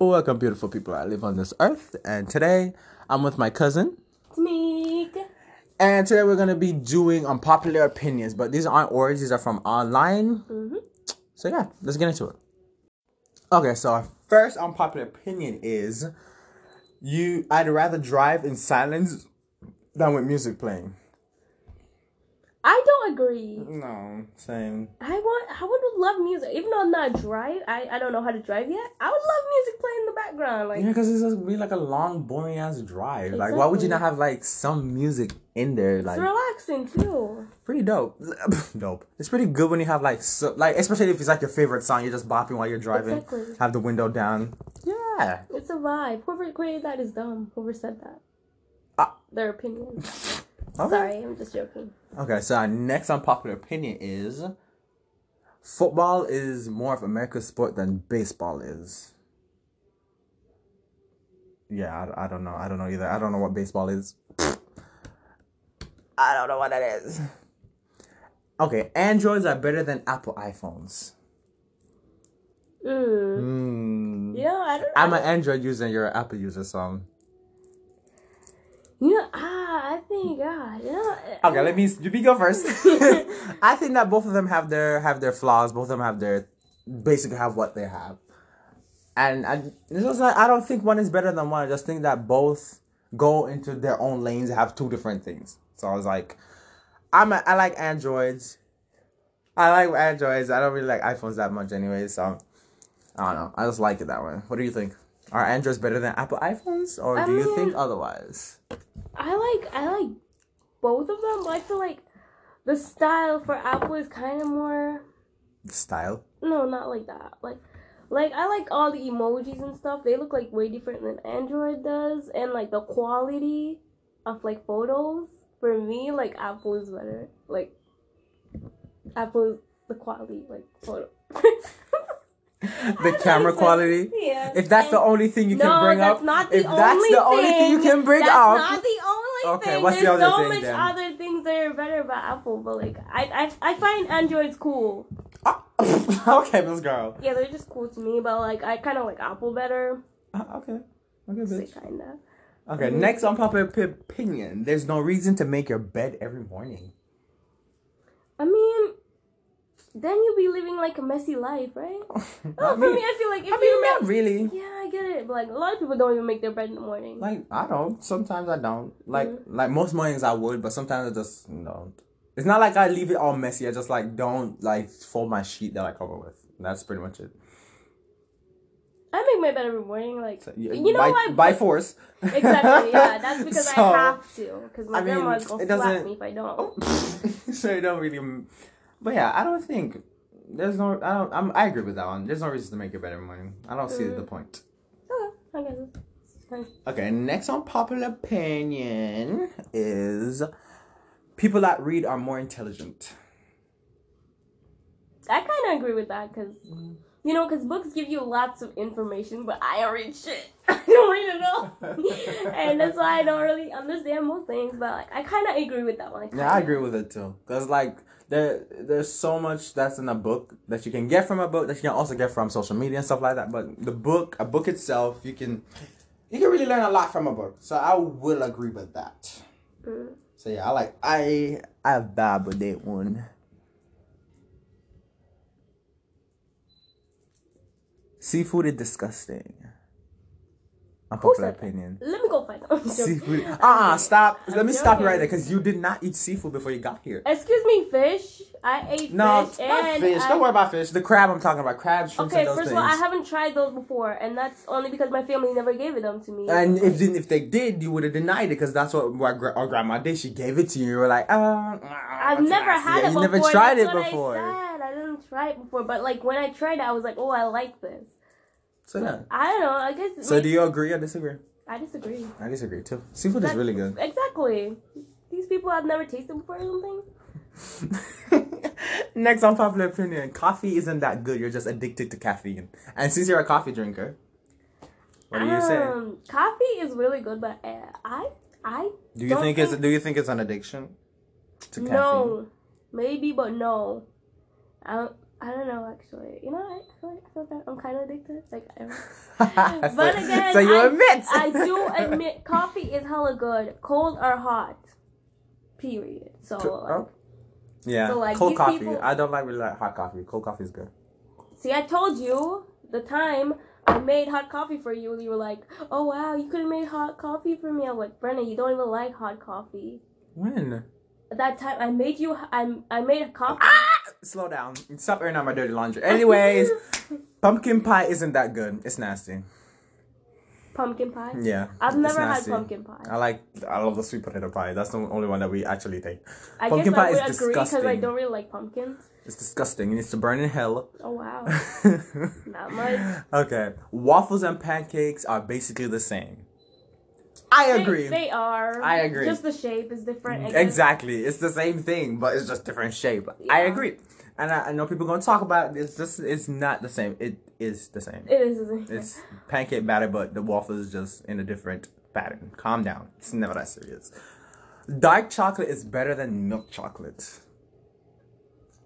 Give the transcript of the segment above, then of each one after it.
Welcome, beautiful people I live on this earth. And today I'm with my cousin. Meek. And today we're going to be doing unpopular opinions. But these aren't words, these are from online. Mm-hmm. So, yeah, let's get into it. Okay, so our first unpopular opinion is you, I'd rather drive in silence than with music playing. I don't agree. No, same. I want. I would love music, even though I'm not drive. I, I don't know how to drive yet. I would love music playing in the background. Like Yeah, because it's just be like a long, boring ass drive. Like, why would you not have like some music in there? Like, it's relaxing too. pretty dope. dope. It's pretty good when you have like, so, like especially if it's like your favorite song, you're just bopping while you're driving. Exactly. Have the window down. Yeah. It's a vibe. Whoever created that is dumb. Whoever said that. Ah. Their opinion. Okay. Sorry, I'm just joking. Okay, so our next unpopular opinion is football is more of America's sport than baseball is. Yeah, I, I don't know. I don't know either. I don't know what baseball is. I don't know what that is. Okay, Androids are better than Apple iPhones. Mm. Hmm. Yeah, I don't. I'm I an Android user and you're an Apple user, so. You know, ah, I think God. You know, Okay, let me me go first. I think that both of them have their have their flaws. Both of them have their basically have what they have, and I just I don't think one is better than one. I just think that both go into their own lanes, and have two different things. So I was like, I'm a, I like androids. I like androids. I don't really like iPhones that much anyway. So I don't know. I just like it that way. What do you think? Are androids better than Apple iPhones, or I do you think otherwise? I like I like both of them, but I feel like the style for Apple is kind of more. Style. No, not like that. Like, like I like all the emojis and stuff. They look like way different than Android does, and like the quality of like photos for me, like Apple is better. Like, Apple the quality like photo. the camera quality. Yeah. If that's the only thing you can no, bring that's up, not the if only that's the only thing you can bring that's up, not the only Okay, thing. what's the There's other so thing much then? other things that are better about Apple, but like I, I, I find Androids cool. okay, Miss Girl. Yeah, they're just cool to me, but like I kind of like Apple better. Uh, okay, okay, So bitch. kinda. Okay, next unpopular p- opinion. There's no reason to make your bed every morning. I mean, then you'll be living like a messy life, right? Oh, for mean, me, I feel like if I you mean, make, not really. yeah, I get it, but like a lot of people don't even make their bed in the morning. Like I don't. Sometimes I don't. Like Mm-hmm. like most mornings I would, but sometimes I just don't. It's not like I leave it all messy. I just like don't like fold my sheet that I cover with. That's pretty much it. I make my bed every morning, like So, you know by, what? by force. Exactly, yeah. That's because So- I have to. Because my I mean, grandma's gonna slap me if I don't. so you don't really. But yeah, I don't think there's no. I don't. I'm, I agree with that one. There's no reason to make your bed every morning. I don't see Mm. the point. Okay, I guess. it's fine. Okay, next unpopular opinion is people that read are more intelligent. I kind of agree with that because, Mm. You know, because books give you lots of information, but I don't read shit. I don't read it all. and that's why I don't really understand most things, but like, I kind of agree with that one. Like, Yeah, I agree with it too. Cause like there, there's so much that's in a book that you can get from a book that you can also get from social media and stuff like that. But the book, a book itself, you can, you can really learn a lot from a book. So I will agree with that. Mm. So yeah, I like I I vibe with that one. Seafood is disgusting. Unpopular opinion. Let me go find out. Seafood. Uh uh stop. Let I'm me stop you right there because you did not eat seafood before you got here. Excuse me, fish. I ate No, fish. not and fish. I- Don't worry about fish. The crab I'm talking about. Crab, shrimps, Okay, and those first things. of all, I haven't tried those before, and that's only because my family never gave them to me. and if didn't- if they did, you would have denied it because that's what our, our grandma did. She gave it to you. You were like, uh, I've never had it You before. never tried that's it before. Didn't try it before, but like when I tried it, I was like, oh, I like this. So yeah. I don't know. I guess. So do you agree or disagree? I disagree. I disagree too. Seafood is really good. Exactly. These people I've never tasted before or something. Next unpopular opinion: coffee isn't that good. You're just addicted to caffeine. And since you're a coffee drinker, what do you say? Um, coffee is really good, but uh, I, I Do you don't think it's do you think it's an addiction to caffeine? no, maybe, but no. I, I don't know actually. You know, I feel like, I feel like I'm kind of addicted. Like, I, so, but again, so you I, admit? I do admit coffee is hella good, cold or hot. Period. So like, Oh. Yeah, So, like, cold coffee. people- I don't like really like hot coffee. Cold coffee is good. see, I told you the time I made hot coffee for you. You were like, "Oh wow, you could have made hot coffee for me." I was like, "Brenna, you don't even like hot coffee." When? At that time, I made you. I I made a coffee. Ah! Slow down. Stop airing out my dirty laundry. Anyways, pumpkin pie isn't that good. It's nasty. pumpkin pie. Yeah. I've never had nasty. pumpkin pie. I like. I love the sweet potato pie. That's the only one that we actually take. I Pumpkin guess pie I is would agree because I don't really like pumpkins. It's disgusting. It needs to burn in hell. Oh wow, not much. okay. Waffles and pancakes are basically the same. I agree. They, are. I agree. Just the shape is different. Exactly. It's the same thing, but it's just different shape. I agree. And I, I know people gonna talk about it. It's just it's not the same. It is the same. It is. Isn't it? It's pancake batter, but the waffle is just in a different pattern. Calm down. It's never that serious. Dark chocolate is better than milk chocolate.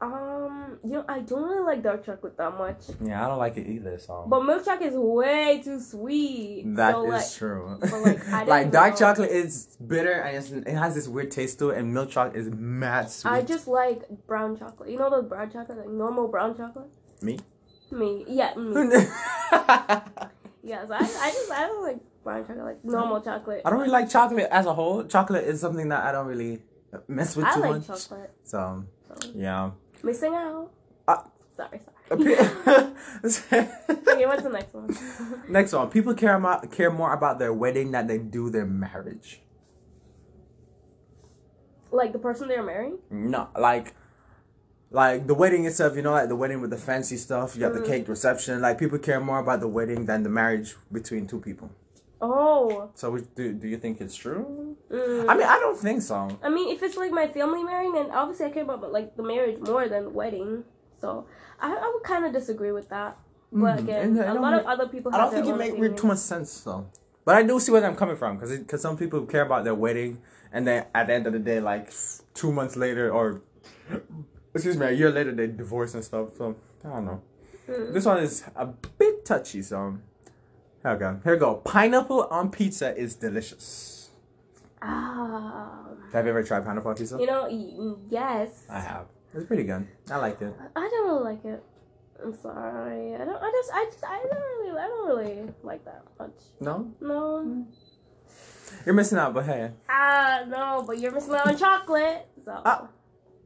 Um, you know, I don't really like dark chocolate that much, Yeah, I don't like it either. So but milk chocolate is way too sweet. that is so, like, true. but, like, like dark know. chocolate is bitter and it's, it has this weird taste to it, and milk chocolate is mad sweet. I just like brown chocolate. You know the brown chocolate, like normal brown chocolate. Me? Me, yeah, me. Yes, I, I just I don't like brown chocolate, like normal chocolate. I don't really like chocolate as a whole. Chocolate is something that I don't really mess with I too like much. chocolate. So So. yeah. Missing out. Uh, sorry, sorry. okay, what's the next one? Next one. People care about care more about their wedding than they do their marriage. like the person they're marrying? No, like, like the wedding itself. You know, like the wedding with the fancy stuff. You have Mm. the cake reception. Like people care more about the wedding than the marriage between two people. Oh. So, do do you think it's true? Mm. I mean, I don't think so. I mean, if it's like my family marrying, then obviously I care about like the marriage more than the wedding. So I, I would kind of disagree with that. But Mm, again, I a lot of other people. I don't think it makes too much sense though. But I do see where I'm coming from because because some people care about their wedding and then at the end of the day, like two months later or excuse me, a year later they divorce and stuff. So I don't know. Mm. This one is a bit touchy. So here we go. Here we go. Pineapple on pizza is delicious. Ah, Have you ever tried pineapple on pizza? you know, yes. I have. It's pretty good. I liked it. I don't really like it. I'm sorry. I don't. I just. I just. I don't really. I don't really like that much. No, No. you're missing out. But hey, Ah, no. But you're missing out on chocolate. So. Ah.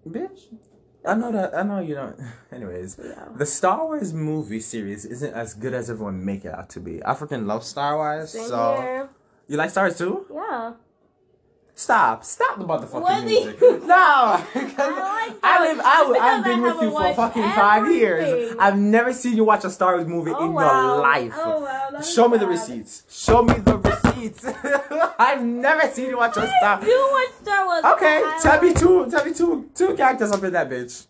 bitch. I know that. I know you don't. Anyways. yeah. The Star Wars movie series isn't as good as everyone make it out to be. I freaking love Star Wars. Same so here. you like Star Wars too? Yeah. Stop! Stop the motherfucking What music. no, I, like I live. I, I've been I with you for fucking five years. I've never seen you watch a Star Wars movie Oh, in wow. your life. Oh wow. Show me the receipts. Show me the receipts. I've never seen you watch a Star. Do watch Star Wars. Okay, tell me two. Tell me two. Two characters up in that bitch.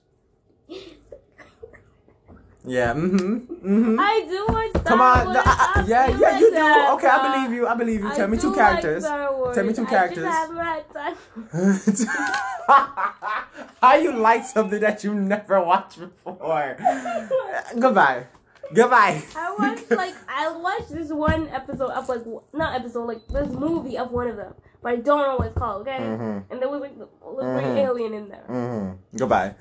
Yeah. Mm-hmm. Mm-hmm. I do watch Star Come on, no, I- I- I yeah, yeah, you do. Okay, I believe you. I believe you. I Tell me two characters. Like. Tell me two I characters. just haven't had time. How you like something that you never watched before? Goodbye. Goodbye. I watched like I watched this one episode of like not episode like this movie of one of them, but I don't know what it's called. Okay, Mhm. and there was like the little Mhm. green alien in there. Mm-hmm. Goodbye.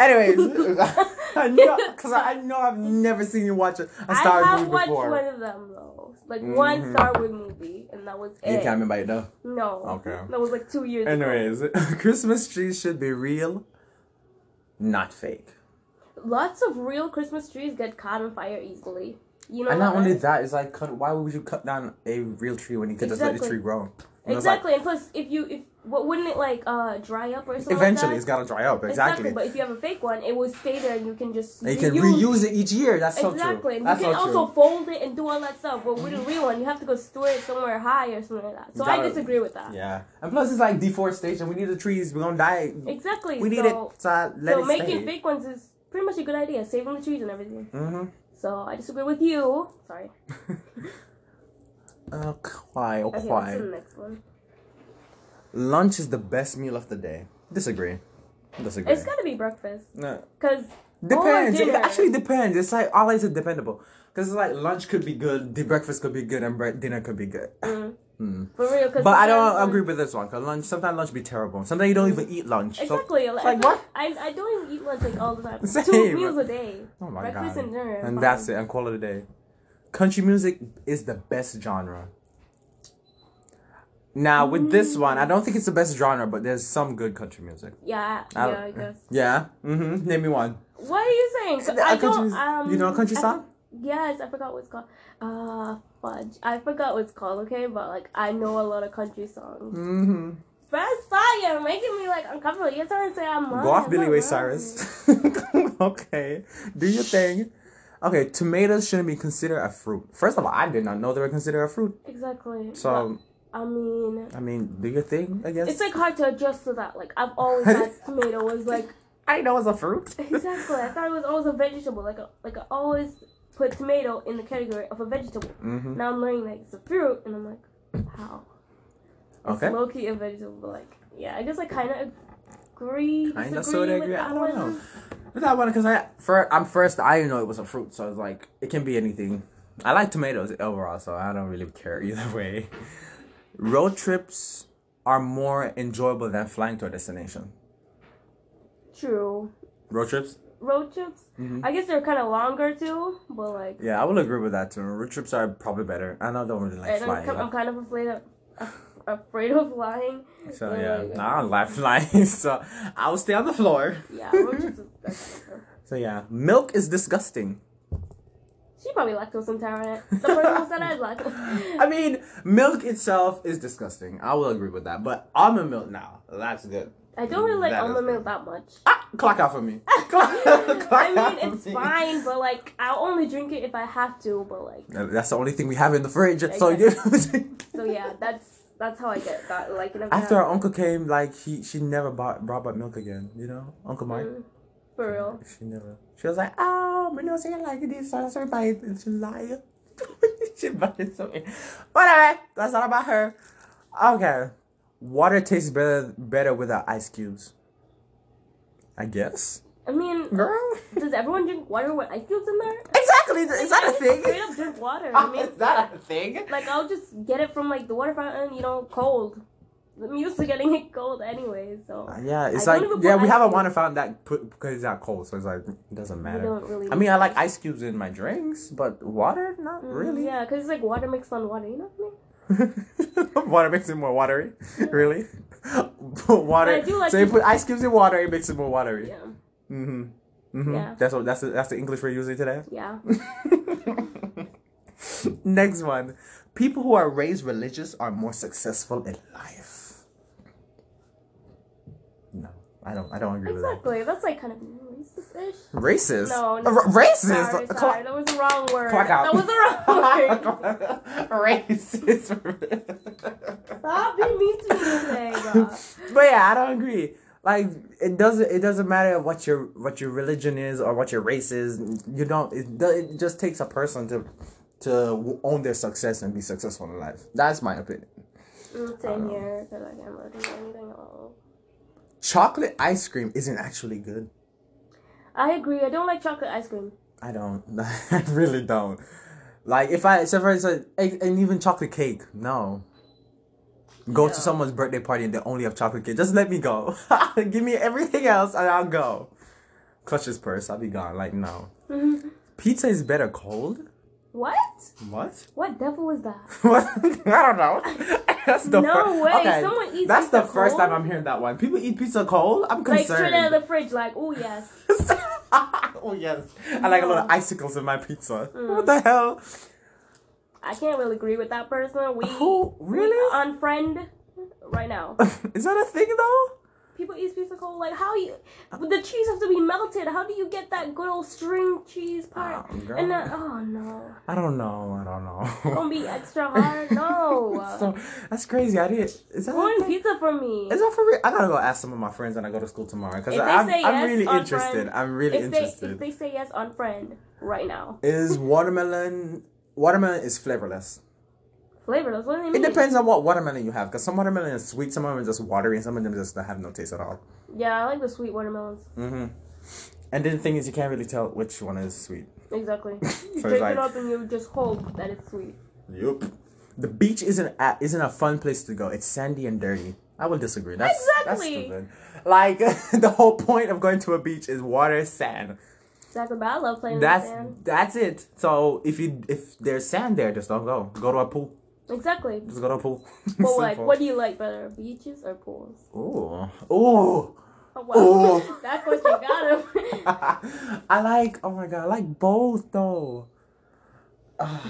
Anyways, I know because I know I've never seen you watch a, a Star I have watched one of them though, like one Mhm. Star Wars movie, and that was it. You can't remember it though. No. Okay. That was like two years. ago. Anyways, Christmas trees should be real, not fake. Lots of real Christmas trees get caught on fire easily. You know. and not only that, it's like, cut, why would you cut down a real tree when you could just let the tree grow? Know, it's like, Exactly, and plus, if you if what wouldn't it like uh dry up or something? eventually, like it's gotta dry up. Exactly. But if you have a fake one, it will stay there, and you can just and you can reuse it each year. That's so exactly. true. And That's you can so also true. fold it and do all that stuff. But with a real one, you have to go store it somewhere high or something like that. So I Gotta- disagree with that. Yeah, and plus it's like deforestation. We need the trees. We're gonna die. Exactly. We need so, it. So so making stay. fake ones is pretty much a good idea, saving the trees and everything. Mm-hmm. So I disagree with you. Sorry. okay, Okay, what's okay. the next one? Lunch is the best meal of the day. Disagree. Disagree. It's gotta be breakfast. No. Cause Depends. it actually depends. It's like always dependable. Because it's like lunch could be good, the breakfast could be good, and bre- dinner could be good. Mm. Mm. For real, But I don't agree with this one. Cause lunch sometimes lunch be terrible. Sometimes you don't even eat lunch. Exactly. it's like, like what? I, I don't even eat lunch like all the time. Same. Two meals a day. Oh my Breakfast god. and dinner. And fine. that's it. And call it a day. Country music is the best genre. Now with this one, I don't think it's the best genre, but there's some good country music. Yeah, I- yeah, I guess. Yeah. Mm-hmm. Name me one. What are you saying? I country- don't. Um, you know a country song? Yes, I forgot what's called. Uh, fudge. I forgot what's called. Okay, but like I know a lot of country songs. Mm-hmm. First stop, you're making me like uncomfortable. You're trying to say I'm lying. Go off Billy Ray. Cyrus. okay. Do your thing. Okay, tomatoes shouldn't be considered a fruit. First of all, I did not know they were considered a fruit. Exactly. So, But, I mean, I mean, do your thing, I guess. it's like hard to adjust to that. Like I've always had tomato was like I didn't know it's a fruit. exactly. I thought it was always a vegetable. Like a, like I always put tomato in the category of a vegetable. mm-hmm. Now I'm learning that it's a fruit, and I'm like, how? Okay. It's low key a vegetable, but like, yeah, I guess I kind of agree. Kinda disagree sorta with agree, I don't know. one. With that one, because I, for, I'm first, I didn't know it was a fruit, so it's like, it can be anything. I like tomatoes overall, so I don't really care either way. Road trips are more enjoyable than flying to a destination. True. Road trips? Road trips. Mhm. I guess they're kind of longer too, but like, Yeah, I will agree with that too. Road trips are probably better. I know I don't really like and I'm, flying. I'm kind of afraid of afraid of flying. So Yeah, yeah, yeah. nah, I don't like flying. So I will stay on the floor. Yeah, road trips. Is, that's kind of So yeah, milk is disgusting. She probably lactose intolerant. The person said I lactose. I mean, milk itself is disgusting. I will agree with that. But almond milk now, that's good. I don't really like almond milk that much. Ah, clock out for me. Clock, clock I mean, it's me. fine, but like, I'll only drink it if I have to. But like, That's the only thing we have in the fridge. So you. so yeah, that's that's how I get that. Like, know, After our uncle came, like he, she never bought brought back milk again. You know, Uncle Mike. Mm, for real. She never. She was like, oh, but no, say like this, so I buy it. And she lied. she bought it so. Whatever. That's not about her. Okay. Water tastes better better without ice cubes. I guess. I mean, Girl. does everyone drink water with ice cubes in there? Exactly. Is that a I thing? Straight up drink water. I mean, Is that a thing? like I'll just get it from like the water fountain, you know, cold. I'm used to getting it cold anyway, so Uh, Yeah, it's I like yeah, we have a water fountain that put because it's not cold, so it's like it doesn't matter. don't really. I mean, I like ice cubes in my drinks, but water, not Mm, really. Yeah, because it's like water mixed on water. You know what I mean? water makes it more watery. Really? Water. But I do like so you put ice cubes in water, it makes it more watery. Yeah, Mm-hmm. Mm-hmm. Yeah. That's what that's the, that's the English we're using today. yeah. Next one. People who are raised religious are more successful in life. No, I don't. I don't agree with that. Exactly. That's like kind of Racist. No, Uh, no. r- racist. Sorry, sorry, that was the wrong word. Clock out. That was the wrong word. racist. Stop being mean to me today, bro. But yeah, I don't agree. Like it doesn't it doesn't matter what your what your religion is or what your race is. You don't it, it just takes a person to to own their success and be successful in life. That's my opinion. Mm, Same here, because I can't really do anything. Chocolate ice cream isn't actually good. I agree. I don't like chocolate ice cream. I don't. I really don't. Like if I so for instance, and even chocolate cake, no. Go to someone's birthday party and they only have chocolate cake. Just let me go. Give me everything else and I'll go. Clutch his purse. I'll be gone. Like no. Pizza is better cold. what? What? What devil is that? What? I don't know. That's the No fir- way, Okay, someone eats That's the first time? I'm hearing that one. People eat pizza cold. I'm concerned. Like straight out of the fridge, like, oh yes. oh yes, I like a lot of icicles in my pizza. Mm. What the hell? I can't really agree with that person. We Who? Really? we unfriend right now. Is that a thing though? People eat pizza cold. Like how you? The cheese has to be melted. How do you get that good old string cheese part? Oh, and then oh no, I don't know. I don't know. gonna be extra hard. No, so that's crazy. I did. Is that ruin pizza for me. Is that for real? I gotta go ask some of my friends when I go to school tomorrow because they I'm, I'm really interested. I'm really if they interested. if they say yes, on friend right now. Is watermelon? Watermelon is flavorless. Flavorless. What do they It depends on what watermelon you have, because some watermelon is sweet, some of them are just watery, and some of them just have no taste at all. Yeah, I like the sweet watermelons. hmm And then the thing is, you can't really tell which one is sweet. Exactly. You it's like- it up and you just hope that it's sweet. Yup. The beach isn't a, isn't a fun place to go. It's sandy and dirty. I will disagree. That's Exactly. That's stupid. Like the whole point of going to a beach is water, sand. Exactly, but I love playing That's in the sand. that's it. So if you if there's sand there, just don't go. Go to a pool. Exactly. Just go to a pool. But like, what do you like better, beaches or pools? Ooh. Ooh. Oh, wow. Oh. that question got him. I like. Oh my god. I like both though.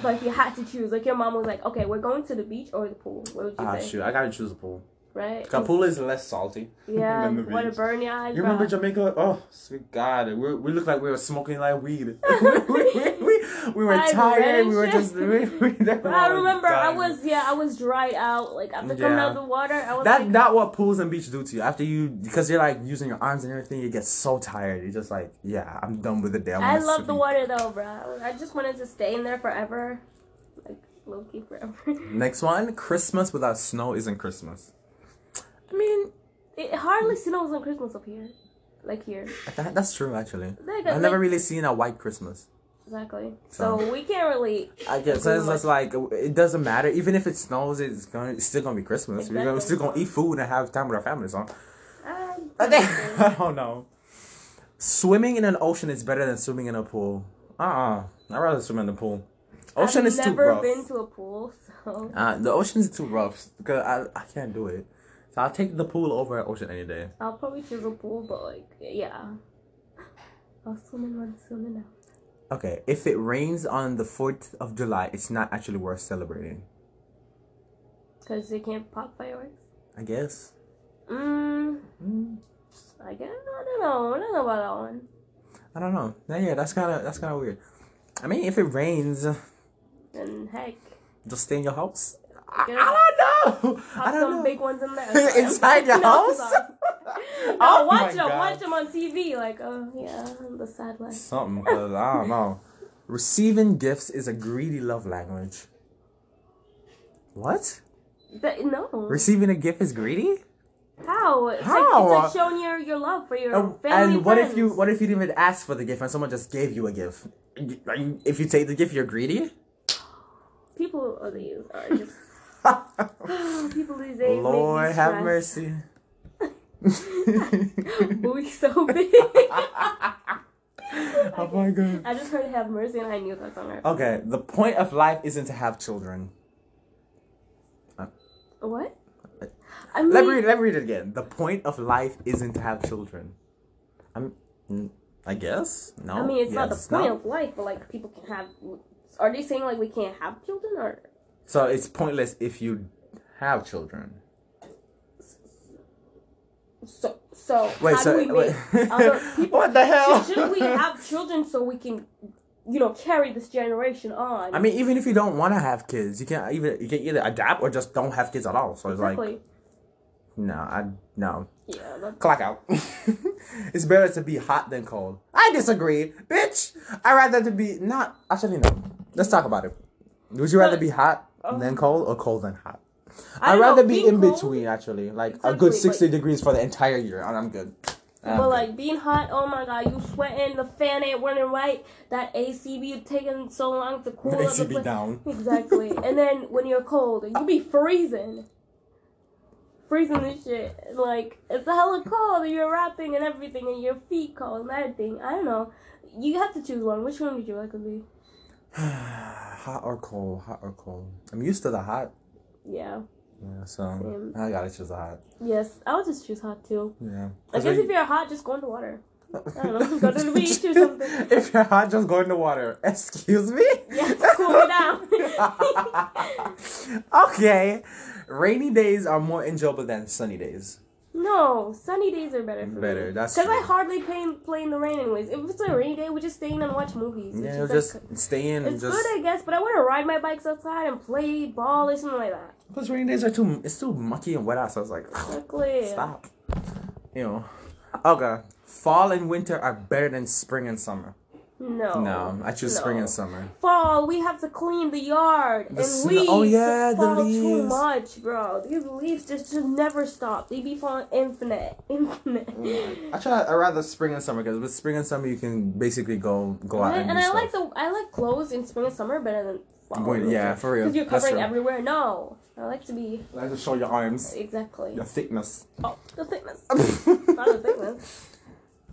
but if you had to choose, like your mom was like, okay, we're going to the beach or the pool. What would you Ah say? shoot. I gotta choose a pool. Right? Pool is less salty. Yeah. What a burn your. You remember. Jamaica? Oh, sweet God. We, we looked like we were smoking like weed. we, we, we, we were I tired. We were just. We, we, I remember I was yeah I was dried out like after coming Yeah. out of the water I was That like not what pools and beach do to you. After you, because you're like using your arms and everything, you get so tired. You're just like, yeah, I'm done with the day. I, I love the water though bro I just wanted to stay in there forever like low key forever Next one, Christmas without snow isn't Christmas. I mean, it hardly snows on Christmas up here like here that, that's true actually. Like, I've never like- really seen a white Christmas. exactly So- so we can't really I guess it's much. like it doesn't matter. Even if it snows, it's gonna it's still gonna be Christmas. We're gonna, Exactly. still gonna eat food and have time with our families. So um, I don't know. Swimming in an ocean is better than swimming in a pool. Uh uh I'd rather swim in the pool. Ocean I've is too never rough. been to a pool so Uh, the ocean's too rough because I, I can't do it. So I'll take the pool over at ocean any day. I'll probably choose a pool but like yeah I'll swim in one swimming now Okay, if it rains on the 4th of July, it's not actually worth celebrating. because they can't pop fireworks I guess. mm Mm, I guess I don't know I don't know about that one I don't know. Yeah, yeah, that's kind of that's kind of weird. I mean, if it rains, then heck just stay in your house. I, I don't know. I don't some know. big ones in there. Inside your house? no, Oh watch them, God. watch them on TV. Like, oh yeah, the sad life. Something, cause I don't know. Receiving gifts is a greedy love language. What? But, no, Receiving a gift is greedy? how? It's How? like it's like showing your your love for your And, family. and what if you what if you didn't even ask for the gift and someone just gave you a gift? If you take the gift, you're greedy. people of these are just people these days? make me Lord have mercy. Booty so big. oh my god. I just heard "Have Mercy" and I knew that song. Right? Okay, the point of life isn't to have children. What? I mean, Let me read. Let me read it again. The point of life isn't to have children. I'm. mm, I guess no. I mean, it's not the point no. of life, but like people can have. Are they saying like we can't have children or? So it's pointless if you have children. So so Wait. how so do we wait. make other people? what the hell? Should, shouldn't we have children so we can, you know, carry this generation on? I mean, even if you don't want to have kids, you can either you can either adapt or just don't have kids at all. So it's exactly. like, no, I no. yeah. That's, Clock out. it's better to be hot than cold. I disagree, bitch. I'd rather to be not. Actually, no. Let's talk about it. Would you rather be hot Oh. than cold or cold than hot? I'd know, rather be in cold- between. Actually, like a Exactly, good but- sixty degrees for the entire year, and I'm good. I'm But good. like being hot, oh my god, you sweating, the fan ain't running right, that AC be taking so long to cool the AC be down. Exactly. and then when you're cold, you be freezing. Freezing this shit. Like, it's a hella cold, and you're wrapping and everything, and your feet cold and everything. I don't know. You have to choose one. Which one would you like to be? hot or cold? Hot or cold? I'm used to the hot. Yeah. Yeah, so Same. I gotta choose hot. Yes, I would just choose hot too. Yeah. I guess if you're hot, just go in the water. I don't know, go to the beach or something. if you're hot, just go in the water. Excuse me? Yeah, cool me down. okay. Rainy days are more enjoyable than sunny days. No, sunny days are better for Better, me. that's Because I hardly play, play in the rain anyways. If it's a rainy day, we just stay in and watch movies. Yeah, just like- stay in It's just. good, I guess, but I want to ride my bikes outside and play ball or something like that. Plus, rainy days are too. It's too mucky and wet out. So I was like, Exactly. stop. You know. Okay. Fall and winter are better than spring and summer. No. No, I choose spring and summer. Fall, we have to clean the yard The and snow- oh, leaves. oh, yeah, the fall too much, bro. These leaves just never stop. They be falling infinite, infinite. I try. I rather spring and summer because with spring and summer you can basically go go out and and, and do I stuff. like the I like clothes in spring and summer better than fall. Going- yeah, for real. Because you're covering everywhere. No, I like to be I like to show your arms, exactly. your thickness. Oh, the thickness, not the thickness.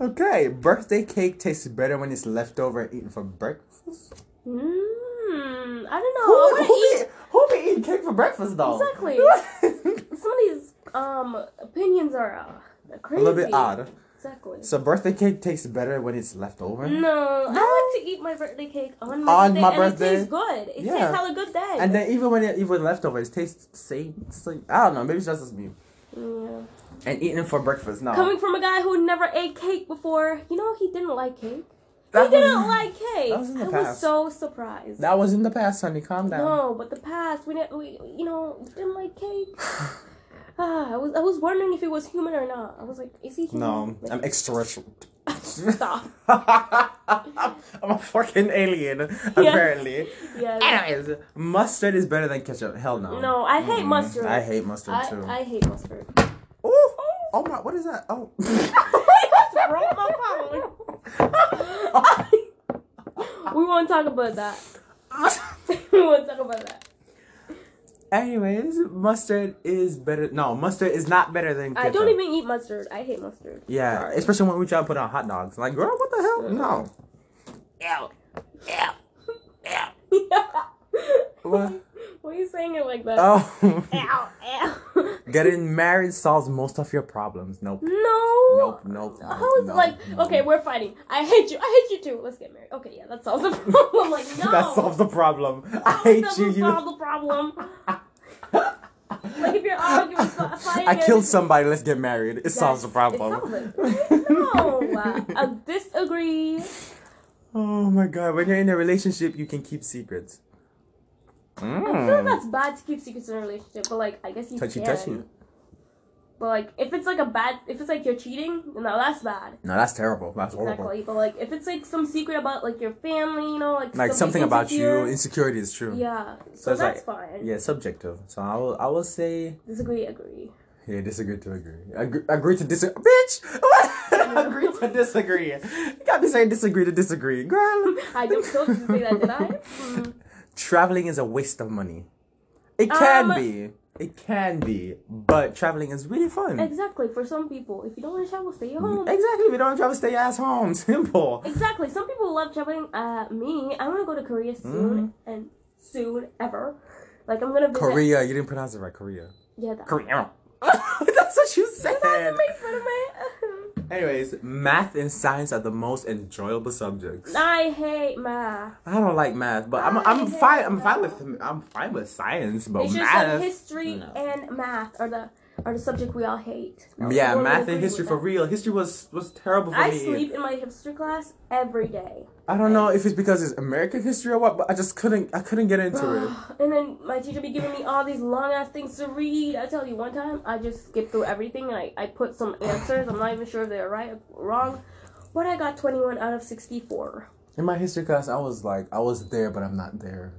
Okay, birthday cake tastes better when it's left over and eaten for breakfast. Mmm. I don't know. Who, I who, eat. be, who be eating cake for breakfast though? Exactly. Some of these um opinions are uh, A little bit odd. Exactly. So birthday cake tastes better when it's left over. No, I like to eat my birthday cake on my On birthday, my birthday? it tastes good. It Yeah. tastes hella good then. And then even when it even leftovers, it tastes the same. Like, I don't know. Maybe it's just me. yeah. And eating it for breakfast. No. Coming from a guy who never ate cake before, you know he didn't like cake. That he didn't was- like cake. that was in the I past. was so surprised. That was in the past, honey. Calm down. no, but the past we didn't, we you know didn't like cake. ah, I was I was wondering if he was human or not. I was like, is he human? No, Like, I'm extraterrestrial. Stop. I'm a fucking alien, apparently. Yeah. Anyways, mustard is better than ketchup. Hell no. No, I hate Mm, mustard. I hate mustard I, too. I hate mustard. Ooh. Oh. oh my, what is that? Oh. Broke my phone. we won't talk about that. we won't talk about that. Anyways, mustard is better. No, mustard is not better than ketchup. I don't even eat mustard. I hate mustard. Yeah, Sorry. especially when we try to put on hot dogs. Like, girl, what the hell? No. Ew. Ew. Ew. What? Why are you saying it like that? Oh. Ow, ow. Getting married solves most of your problems. Nope. no. Nope, nope, How is no, like no. okay, we're fighting. I hate you. I hate you too. Let's get married. Okay, yeah, that solves the problem. like no. That solves the problem. I hate doesn't you. solve You. the problem. like if you're arguing, fighting. I killed somebody. Let's get married. It solves the problem. It solves it. no, I disagree. Oh my god! When you're in a relationship, you can keep secrets. I feel like Mm. that's bad to keep secrets in a relationship, but like I guess you Touchy, can. touchy. But like if it's like a bad, if it's like you're cheating, no, that's bad. No, that's terrible. That's horrible. Exactly. But like if it's like some secret about like your family, you know, like Like something about you, insecurity is true. Yeah. So So, that's like- fine. Yeah, subjective. So I will, I will say, Disagree, agree. yeah, disagree to agree. Agree, agree to disagree. Bitch, what? agree to disagree. You got me saying disagree to disagree, girl. I you to say that, did I? Mm. Traveling is a waste of money. It can Um, be. It can be, but traveling is really fun. Exactly. For some people, if you don't want to travel, stay at home. Exactly. If you don't want to travel, stay ass home. Simple. Exactly. Some people love traveling. Uh, me, I want to go to Korea soon and soon ever. Like I'm gonna visit. Korea. You didn't pronounce it right. Korea. Yeah, that. Korea. That's what you said. Don't make fun of me. Anyways, math and science are the most enjoyable subjects. I hate math. I don't like math, but I'm I I'm fine. I'm fine with I'm fine with science, but It's just that math. history no. and math are the are the subject we all hate. yeah, math and history for real. History was was terrible for I me. I sleep in my history class every day. I don't know if it's because it's American history or what, but I just couldn't I couldn't get into it. and then my teacher be giving me all these long ass things to read. I tell you, one time I just skipped through everything and I, I put some answers. I'm not even sure if they're right or wrong. But I got 21 out of 64. In my history class, I was like I was there, but I'm not there.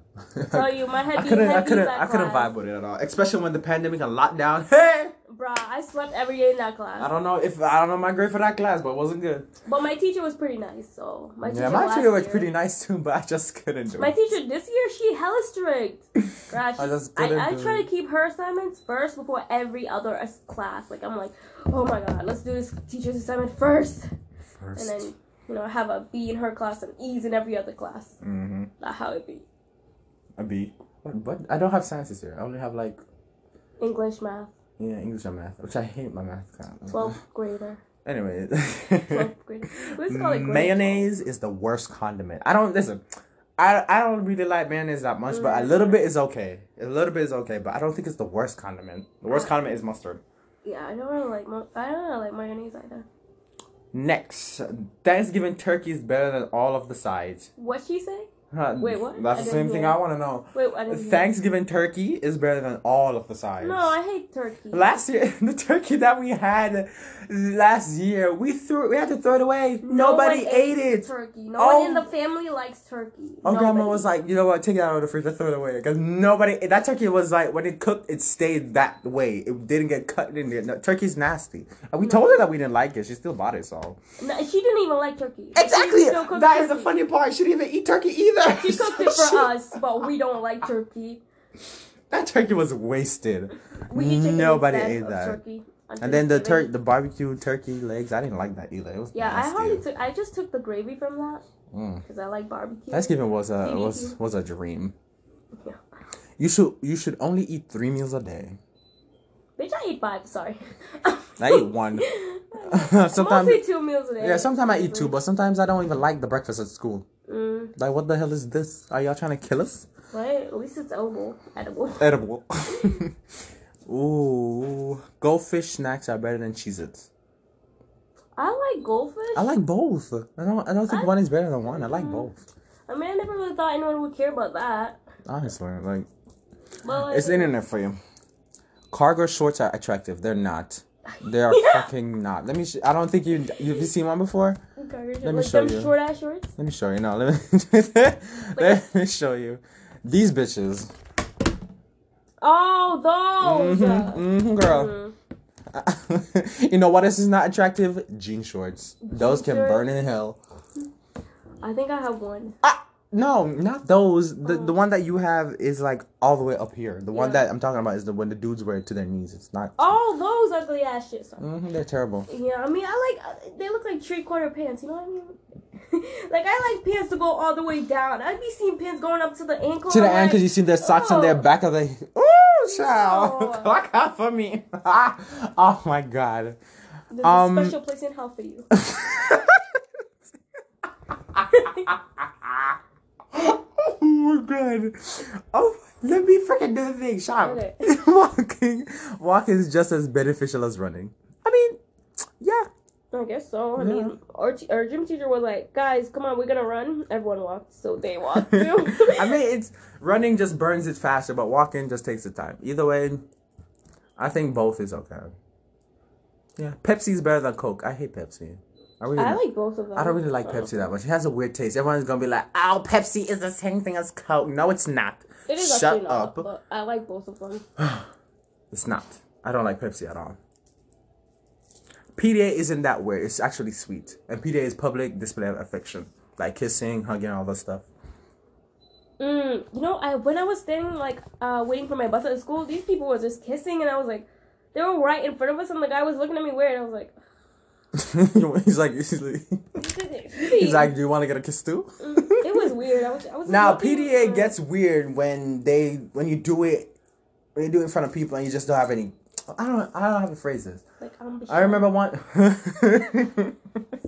Tell you, my head I couldn't I couldn't I couldn't vibe with it at all, especially when the pandemic and lockdown. Hey, Bruh, I slept every day in that class. I don't know if I don't know my grade for that class, but it wasn't good. But my teacher was pretty nice, so my teacher Yeah, my teacher was year- pretty nice too, but I just couldn't do My it. teacher this year, she hella strict. Gosh, I just couldn't I do try it. to keep her assignments first before every other class. Like I'm like, oh my god, let's do this teacher's assignment first, First. and then you know have a B in her class and E's in every other class. mm-hmm. That's how it be. A B. But I don't have sciences here. I only have like English, math, yeah English and math, which I hate my math class. 12th grader, Anyway, 12th grader. Let's call it mayonnaise is the worst condiment. I don't listen. I, I don't really like mayonnaise that much, but a little bit is okay. A little bit is okay, but I don't think it's the worst condiment. The worst condiment is mustard. Yeah, I don't really like. Mo- I don't really like mayonnaise either. Next, Thanksgiving turkey is better than all of the sides. What she say? Huh, Wait, what? That's I the same thing. I want to know. Wait, I didn't. Thanksgiving turkey is better than all of the sides. No, I hate turkey. Last year, the turkey that we had last year, we threw. We had to throw it away. No Nobody ate it. Turkey. No Oh. one in the oh. family likes turkey. Oh, grandma was like, you know what? Take it out of the freezer, throw it away. Because nobody. That turkey was like, when it cooked, it stayed that way. It didn't get cut in there. No, turkey's nasty. And we told her that we didn't like it. She still bought it. So No, she didn't even like turkey. exactly. She still cooked That is the funny part. She didn't even eat turkey either. She cooked it for us, but we don't like turkey. That turkey was wasted. We Nobody ate that. Turkey And then the tur- the barbecue turkey legs, I didn't like that either. It was Yeah, I hardly took. I just took the gravy from that Mm. because I like barbecue. Thanksgiving was a TBT. was was a dream. Yeah. You should you should only eat three meals a day. Bitch, I eat five. Sorry. I eat one. sometimes Mostly two meals a day. yeah, sometimes I eat two, but sometimes I don't even like the breakfast at school. Mm, Like, what the hell is this? Are y'all trying to kill us? right. At least it's edible. Edible. Edible. Ooh, goldfish snacks are better than Cheez-Its. I like goldfish. I like both. I don't. I don't think I- one is better than one. I like both. I mean, I never really thought anyone would care about that. Honestly, like But like, it's internet for you. Cargo shorts are attractive. They're not. They are Yeah. fucking not. Let me. Sh- I don't think you. You've seen one before. Let me like show you. short ass shorts. Let me show you. No, let me. let me show you. These bitches. Oh, those. hmm hmm girl. Mhm. you know what? This is not attractive. Jean shorts. Those can shorts? burn in hell. I think I have one. Ah, no, not those. The the one that you have is like all the way up here. The one that I'm talking about is the when the dudes wear it to their knees. It's not. Oh, those ugly ass shits. Mm-hmm, they're terrible. Yeah, I mean, I like. uh, They look like three quarter pants. You know what I mean? like I like pants to go all the way down. I'd be seeing pants going up to the ankle. To the end, because like, you see their socks on their oh. back of the. Ooh, child. No. Clock out for me. oh my god. There's um, a special place in hell for you. Oh my god. Oh, let me freaking do the thing. Shut up. Walking, walking is just as beneficial as running. I mean, yeah. I guess so. I Yeah. mean, our, t- our gym teacher was like, "Guys, come on, we're gonna run." Everyone walked, so they walked too. I mean, it's running just burns it faster, but walking just takes the time. Either way, I think both is okay. Yeah, Pepsi's better than Coke. I hate Pepsi. I really, I like both of them. I don't really like Pepsi that much. It has a weird taste. Everyone's gonna be like, "Oh, Pepsi is the same thing as Coke." No, it's not. It is Shut not, up. but I like both of them. It's not. I don't like Pepsi at all. PDA isn't that weird. It's actually sweet. And PDA is public display of affection. Like kissing, hugging, all that stuff. Mm, you know, I when I was standing like uh waiting for my bus at school, these people were just kissing, and I was like, they were right in front of us, and the guy was looking at me weird. I was like, he's like, he's like, he's like, do you want to get a kiss too? Mm, it was weird. I was, I was Now PDA gets weird when they when you do it when you do it in front of people and you just don't have any. I don't I don't how to phrase this. like I remember one.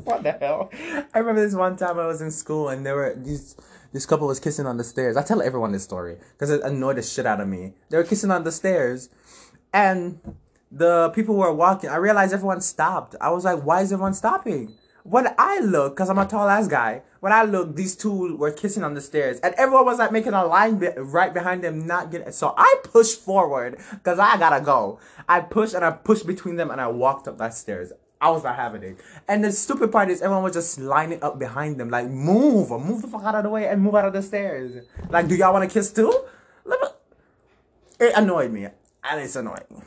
what the hell? I remember this one time I was in school and there were these. This couple was kissing on the stairs. I tell everyone this story because it annoyed the shit out of me. They were kissing on the stairs, and the people were walking. I realized everyone stopped. I was like, "Why is everyone stopping?" When I look, because I'm a tall ass guy, when I look, these two were kissing on the stairs, and everyone was like making a line be- right behind them, not getting. So I pushed forward because I gotta go. I pushed and I pushed between them, and I walked up that stairs. I was not having it. And the stupid part is everyone was just lining up behind them, like move, move the fuck out of the way, and move out of the stairs. Like, do y'all want to kiss too? It annoyed me, and it's annoying.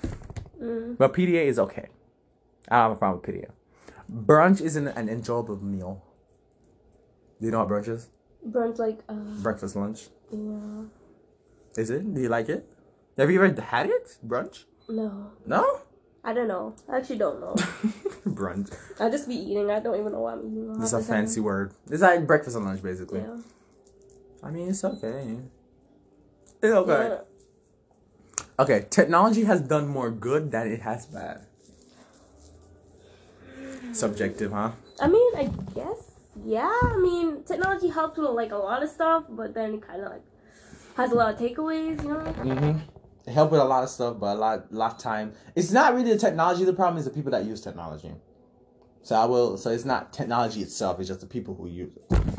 Mm. But PDA is okay. I don't have a problem with PDA. Brunch isn't an enjoyable meal. Do you know what brunch is? Brunch, like uh Breakfast, lunch. yeah Is it? Do you like it? Have you ever had it? Brunch? no No? I don't know. I actually don't know. brunch. I just be eating. I don't even know what I'm eating. It's a time. fancy word. It's like breakfast and lunch, basically. Yeah. I mean, it's okay. It's okay. Yeah. Okay, technology has done more good than it has bad. Subjective, huh? I mean, I guess. Yeah. I mean, technology helps with like a lot of stuff, but then it kind of like has a lot of takeaways. You know. Mm-hmm. It helped with a lot of stuff, but a lot, lot of time. It's not really the technology. The problem is the people that use technology. So I will. So it's not technology itself. It's just the people who use it.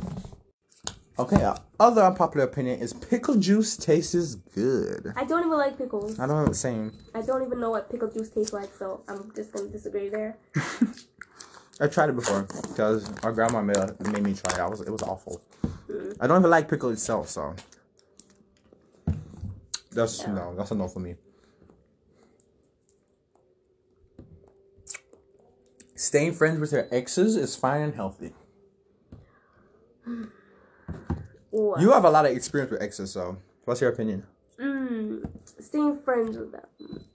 Okay, uh, other unpopular opinion is pickle juice tastes good. I don't even like pickles. I don't know what saying. I don't even know what pickle juice tastes like, so I'm just gonna disagree there. I tried it before because our grandma made, made me try it. I was it was awful. I don't even like pickle itself, so that's Yeah. no, that's no for me. Staying friends with your exes is fine and healthy. What? You have a lot of experience with exes, so what's your opinion? Mm, staying friends with them.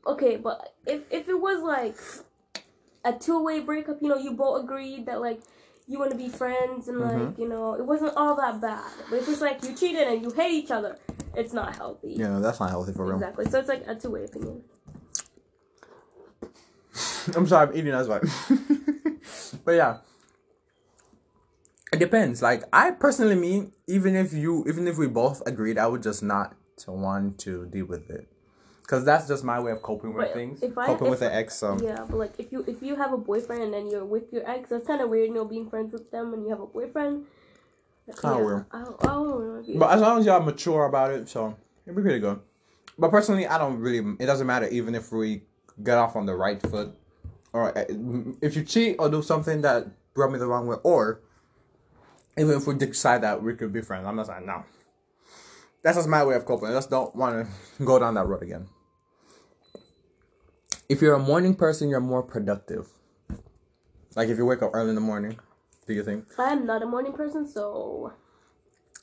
Okay, but if if it was like a two way breakup, you know, you both agreed that like you want to be friends and like Mhm. you know it wasn't all that bad. But if it's like you cheated and you hate each other, it's not healthy. Yeah, that's not healthy for real. Exactly. So it's like a two way opinion. I'm sorry, I'm eating. That's why. but yeah, it depends. Like I personally mean, even if you, even if we both agreed, I would just not to want to deal with it, because that's just my way of coping with But things. if I- coping if with an ex. So Yeah, but like if you if you have a boyfriend and then you're with your ex, that's kind of weird. You know, being friends with them when you have a boyfriend. Kinda yeah, weird. I I don't know. But as long as y'all mature about it, so it'd be pretty good. But personally, I don't really. It doesn't matter even if we get off on the right foot, or uh, if you cheat or do something that brought me the wrong way, or even if we decide that we could be friends. I'm not saying no. That's just my way of coping. I just don't want to go down that road again. If you're a morning person, you're more productive. Like if you wake up early in the morning, do you think? I am not a morning person, so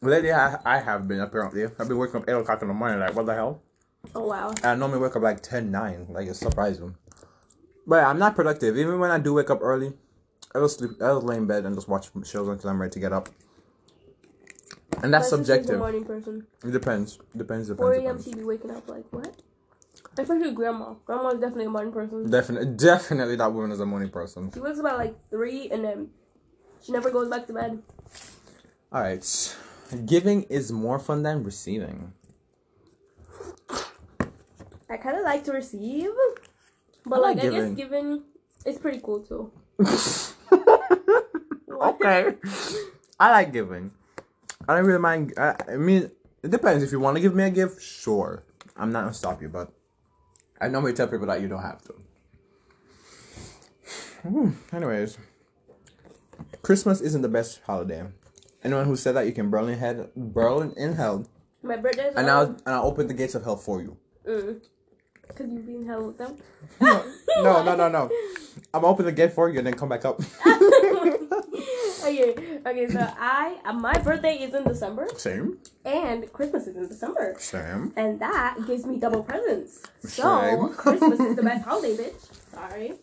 Lately, I, I have been apparently. I've been waking up 8 o'clock in the morning, like, what the hell? oh wow. I normally wake up like 10, 9. Like, it's surprising. But I'm not productive. Even when I do wake up early, I will sleep, I will lay in bed and just watch shows until I'm ready to get up. And that's a subjective. morning person. It depends. Depends, Depends. 4 a.m. she'd be waking up like what? Especially grandma. Grandma's definitely a morning person. Definitely, definitely that woman is a morning person. She wakes up at like three and then she never goes back to bed. Alright. Giving is more fun than receiving. I kind of like to receive, but I like like I guess giving is pretty cool too. okay. I like giving. I don't really mind. I, I mean, it depends. If you want to give me a gift, sure. I'm not gonna stop you, but I normally tell people that you don't have to. Hmm, anyways, Christmas isn't the best holiday. Anyone who said that you can burn in hell, burn in hell, My birthday's and I'll and I'll open the gates of hell for you. Mm. Cause you be in hell with them. No, no, no, no, no. I'm open the gate for you and then come back up. okay, okay. So I, my birthday is in December, Same, and Christmas is in December, same. and that gives me double presents. So Same. Christmas is the best holiday, bitch. Sorry.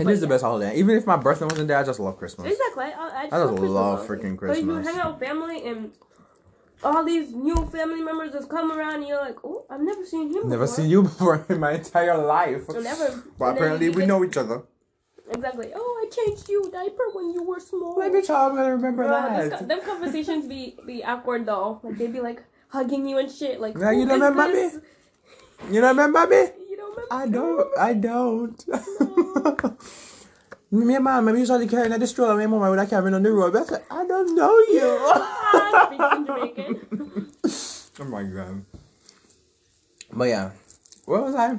It is the best holiday. Even if my birthday wasn't there, I just love Christmas. Exactly. I, I, I just love holiday. freaking But you hang out with family and all these new family members just come around and you're like, oh, I've never seen him Never before. seen you before in my entire life. Or never. But apparently we know each other. Exactly. Oh, I changed you diaper when you were small. Maybe child, I'm gonna remember Bro, that. co- them conversations be be awkward though. Like they'd be like hugging you and shit. Like, Now you don't remember this? me? You don't remember me? You don't remember? I don't. I don't. me and mom, we usually carrying that stroller. Me and mom, would I carrying on the road? But I said, I don't know you. Ah, speaks in oh my god. But yeah, what was I?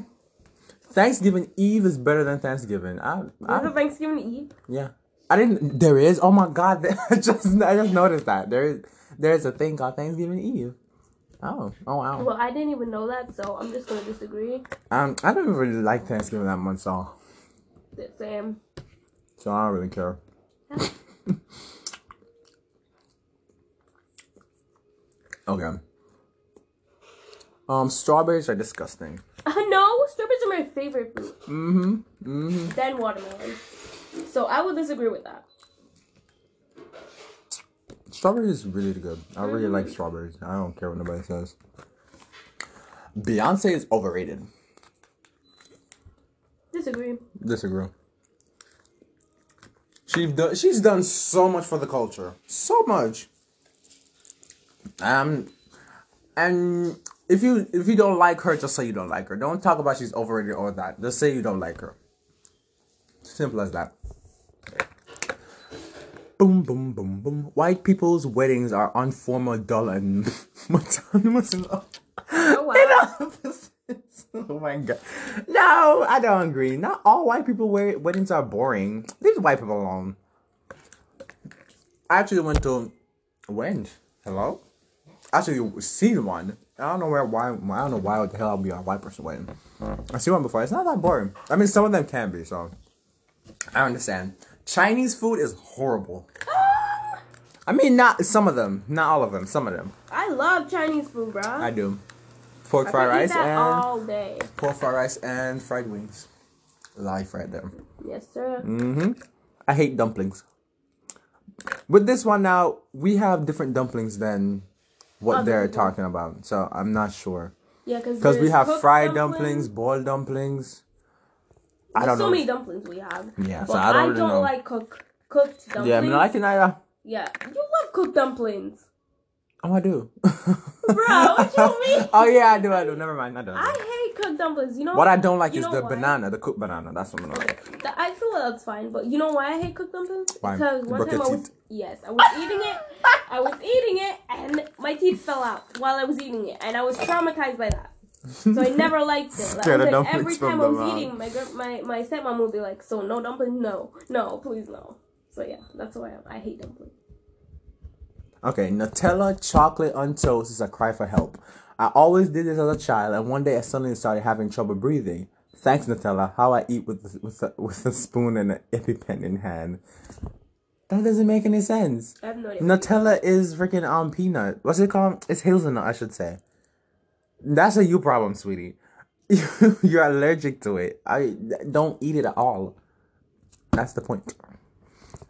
Thanksgiving Eve is better than Thanksgiving. I, There's a I Thanksgiving Eve. yeah. I didn't. There is. Oh my god! I just I just noticed that there is there is a thing called Thanksgiving Eve. Oh oh wow. Well, I didn't even know that, so I'm just gonna disagree. Um, I don't really like Thanksgiving that much, so Sam. so I don't really care. okay. Um, strawberries are disgusting. Uh, no, strawberries are my favorite fruit. Mm-hmm. Mm-hmm. Then watermelon. So I would disagree with that. Strawberries is really good. I really like strawberries. I don't care what nobody says. Beyonce is overrated. Disagree. Disagree. She's done. She's done so much for the culture. So much. Um, and if you if you don't like her, just say you don't like her. Don't talk about she's overrated or that. Just say you don't like her. Simple as that. Boom, boom, boom, boom. White people's weddings are informal, dull, and monotonous. Oh wow. oh my god. No, I don't agree. Not all white people wear weddings are boring. Leave white people alone. I actually went to when? Hello? Actually seen one. I don't know where why I don't know why the hell I'll be on a white person wedding. I see one before. It's not that boring. I mean some of them can be, so I understand. Chinese food is horrible. I mean not some of them. Not all of them. Some of them. I love Chinese food, bro. I do. Pork I fried could eat rice that and all day. pork fried rice and fried wings. Life right there. Yes, sir. Mm-hmm. I hate dumplings. With this one now, we have different dumplings than what they're talking about. So I'm not sure. Yeah, because we have fried dumplings, boiled dumplings. I don't so know. So many dumplings we have. Yeah, so I don't really know. like cook cooked dumplings. yeah, I mean, I can. I, uh, Yeah, you love cooked dumplings, oh, I do. bro. What you mean? oh yeah, I do. I do. Never mind. I don't. I hate cooked dumplings. You know what I don't like you is the why? banana, the cooked banana. That's what I don't like. The, I feel that's fine, but you know why I hate cooked dumplings? Why? Because one broke time I was yes, I was eating it. I was eating it, and my teeth fell out while I was eating it, and I was traumatized by that. So I never liked it. Like, Scared I of was like, every dumplings from time the I was mouth. eating, my my my stepmom would be like, "So no dumplings? No, no, please no." So yeah, that's why I, I hate dumplings. Okay, Nutella chocolate on toast is a cry for help. I always did this as a child, and one day I suddenly started having trouble breathing. Thanks, Nutella. How I eat with with a, with a spoon and an EpiPen in hand. That doesn't make any sense. I have no idea. Nutella is freaking um peanut. What's it called? It's hazelnut, I should say. That's a you problem, sweetie. You're allergic to it. I don't eat it at all. That's the point.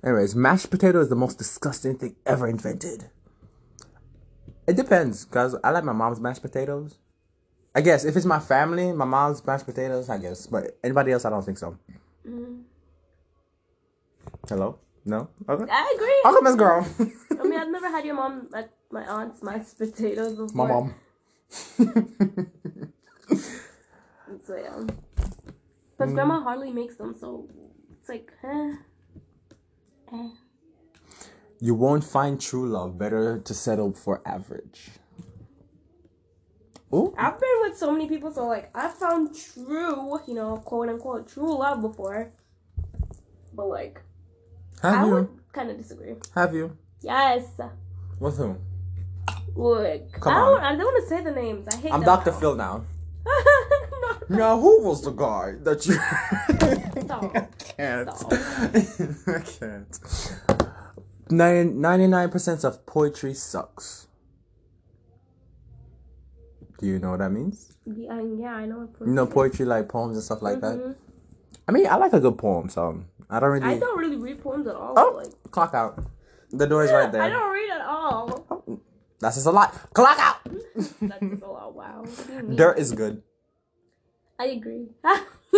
Anyways, mashed potato is the most disgusting thing ever invented. It depends, cause I like my mom's mashed potatoes. I guess if it's my family, my mom's mashed potatoes, I guess. But anybody else, I don't think so. Mm. Hello? No? Okay. I agree. Okay, Miss Girl. I mean, I've never had your mom, like my aunt's mashed potatoes before. my mom. So yeah. Mm. But grandma hardly makes them, so it's like, eh. You won't find true love. Better to settle for average. Ooh. I've been with so many people, so like I found true, you know, quote unquote, true love before. But like, Have I you? would kind of disagree. Have you? Yes. With whom? Like, Come I don't, on. I don't want to say the names. I hate I'm Dr. now. Phil now. Now, who was the guy that you. Stop. I can't. Stop. I can't. 99% of poetry sucks. Do you know what that means? Yeah, yeah, I know. You know poetry like poems and stuff like that? Mhm. I mean, I like a good poem, so I don't really. I don't really read poems at all. Oh, Like, clock out. The door is right there. I don't read at all. Oh, That's just a lot. Clock out. That's just a lot. Wow. What do you mean? Dirt is good. I agree.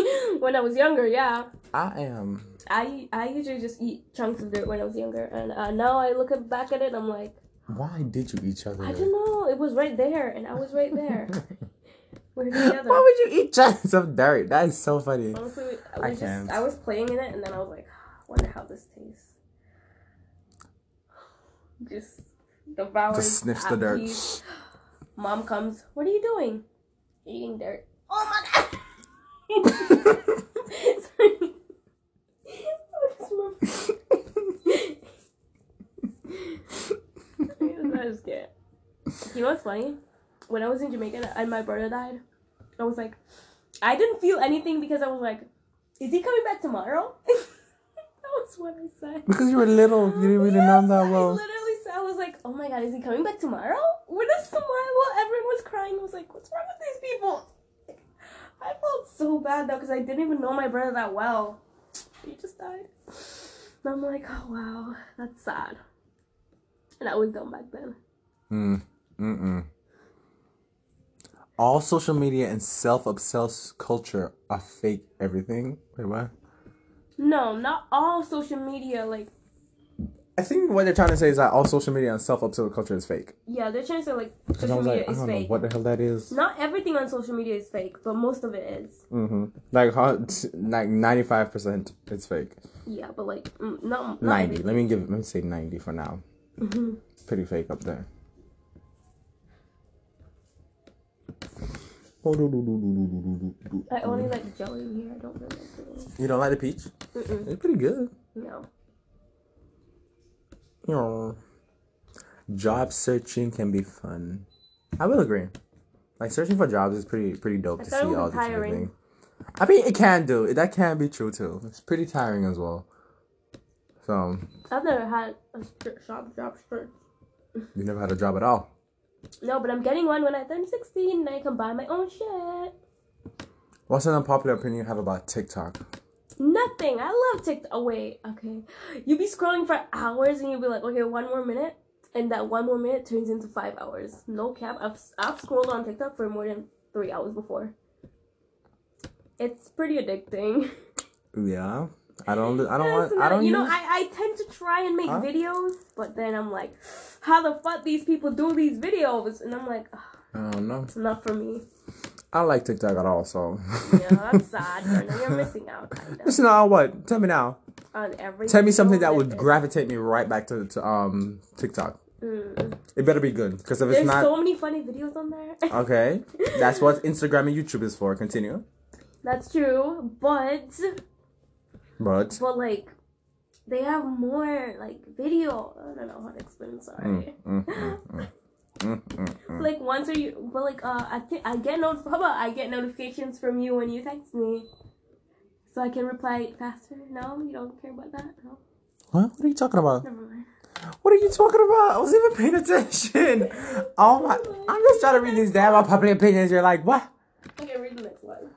when I was younger, yeah. I am. I I usually just eat chunks of dirt when I was younger, and uh, now I look at, back at it, I'm like, Why did you eat other? I don't know. It was right there, and I was right there. We're together. Why would you eat chunks of dirt? That is so funny. Honestly, I I was can't. just I was playing in it, and then I was like, wonder how this tastes. Just devour. Just sniffs the dirt. Mom comes. What are you doing? Eating dirt. Oh my god. Sorry. I just can't. You know what's funny? When I was in Jamaica and my brother died, I was like, I didn't feel anything because I was like, is he coming back tomorrow? that was what I said. Because you were little, you didn't really know him that I well. literally said, I was like, oh my god, is he coming back tomorrow? A smile while everyone was crying. I was like, what's wrong with these people? I felt so bad though because I didn't even know my brother that well. He just died. And I'm like, oh wow, that's sad. And I was dumb back then. Hmm. Mm-mm. All social media and self-obsessed culture are fake everything. Wait, what? No, not all social media. Like, I think what they're trying to say is that all social media and self-absorbed culture is fake. Yeah, they're trying to say like social media like, is I don't fake. Know what the hell that is? Not everything on social media is fake, but most of it is. Mm-hmm. Like like ninety five percent, it's fake. Yeah, but like mm, not, not ninety. Everything. Let me give. Let me say ninety for now. Mm-hmm. Pretty fake up there. I only like jelly in here. I don't really like it. You don't like the peach? Mm-mm. It's pretty good. No. You know, job searching can be fun. I will agree. Like searching for jobs is pretty pretty dope I to see all these different tiring. things. I mean, it can do. That can be true too. It's pretty tiring as well. So I've never had a shop job search. you never had a job at all. No, but I'm getting one when I turn 16 and I can buy my own shit. What's an unpopular opinion you have about TikTok? Nothing. I love TikTok. Oh, wait. Okay. You be scrolling for hours and you'll be like, okay, one more minute. And that one more minute turns into five hours. No cap. I've, I've scrolled on TikTok for more than three hours before. It's pretty addicting. Yeah, I don't. I don't want. I don't you know. I, I tend to try and make Huh? videos, but then I'm like, how the fuck these people do these videos? And I'm like, "Ugh, I don't know. it's not for me. I like TikTok at all. So Yeah, that's sad. You're missing out, kind of, listen. Now what? Tell me now. on every. Tell me something that would gravitate me right back to, to um TikTok. Mm. It better be good because if it's not. There's so many funny videos on there. okay, that's what Instagram and YouTube is for. Continue. That's true, but But but like they have more like video. I don't know how to explain. Sorry. mm, mm, mm, mm, mm, mm, mm. Like once or you, but like uh, I think I get not. How about I get notifications from you when you text me, so I can reply faster. No, you don't care about that. No, What? What are you talking about? never mind. What are you talking about? I wasn't even paying attention. Oh my! I'm just trying to read these damn unpopular opinions. You're like, what? Okay, read the next one.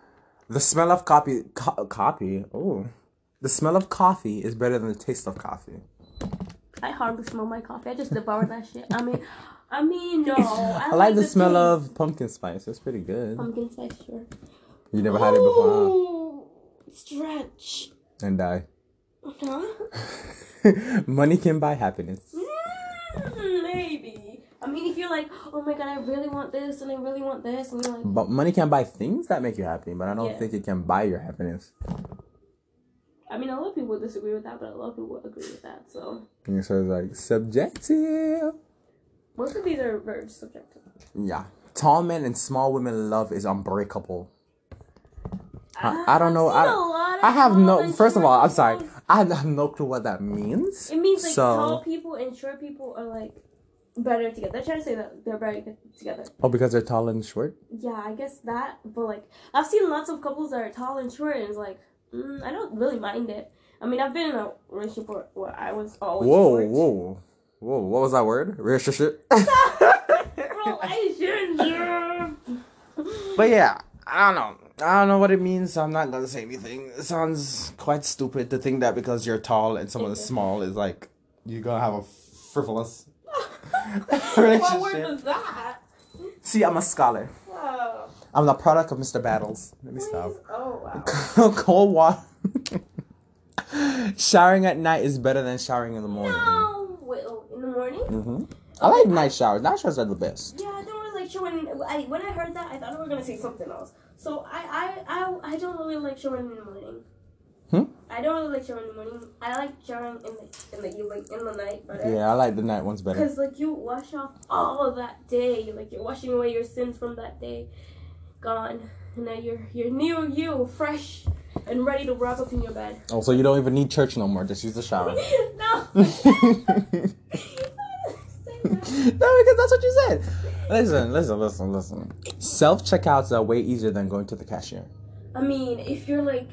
The smell of coffee. Co- coffee. Oh. The smell of coffee is better than the taste of coffee. I hardly smell my coffee. I just devour that shit. I mean, I mean, no. I, I like the smell taste. of pumpkin spice. It's pretty good. pumpkin spice. Sure. You never had it before, Ooh, Stretch. And die. Huh? Money can buy happiness. Mm, maybe. I mean, if you're like, oh my god, I really want this and I really want this, and you're like, But money can buy things that make you happy, but I don't Yeah. think it can buy your happiness. I mean, a lot of people disagree with that, but a lot of people agree with that. So And so it's like subjective. Most of these are very subjective. Yeah. Tall men and small women love is unbreakable. I, I don't know. I've seen a I, I have no. First of all, I'm sorry. I have no clue what that means. It means like so, tall people and short people are like better together. They're trying to say that they're better together. Oh, because they're tall and short. Yeah, I guess that. But like, I've seen lots of couples that are tall and short, and it's like, mm, I don't really mind it. I mean, I've been in a relationship where, where I was always Whoa, short. whoa, whoa! What was that word? Relationship. Relationship. But yeah, I don't know. I don't know what it means. So I'm not gonna say anything. It sounds quite stupid to think that because you're tall and someone is small is like you're gonna have a frivolous relationship. what word was that? See, I'm a scholar. Oh, I'm the product of Mr. Battles. Let me stop. Oh wow. Cold water. Showering at night is better than showering in the morning. No, in the morning. hmm I like night showers. Night showers are the best. Yeah, I don't really like showering. I when I heard that, I thought we were gonna say something else. So I I I, I don't really like showering in the morning. Hmm? I don't really like showering in the morning. I like showering in the in the evening in the night better. Yeah, I like the night ones better. Cause like you wash off all of that day, like you're washing away your sins from that day, gone, and now you're you're new you, fresh and ready to wrap up in your bed. Oh, so you don't even need church no more. Just use the shower. no. no, because that's what you said. Listen, listen, listen, listen. Self checkouts are way easier than going to the cashier. I mean, if you're like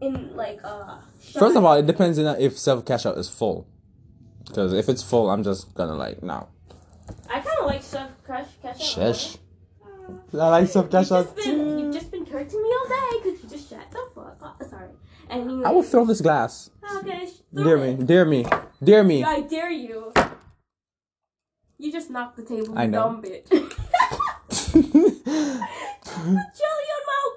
in like uh. First of all, it depends on if self checkout is full. Because if it's full, I'm just gonna like no. I kind of like self cash cash out. Shush. I like self checkout too. you've just been correcting me all day because you just shut the fuck up. Sorry. I will throw this glass. Okay. sh- throw Dear it. me, dear me, dear me. I dare you. You just knocked the table, I know. dumb bitch. Jelly on my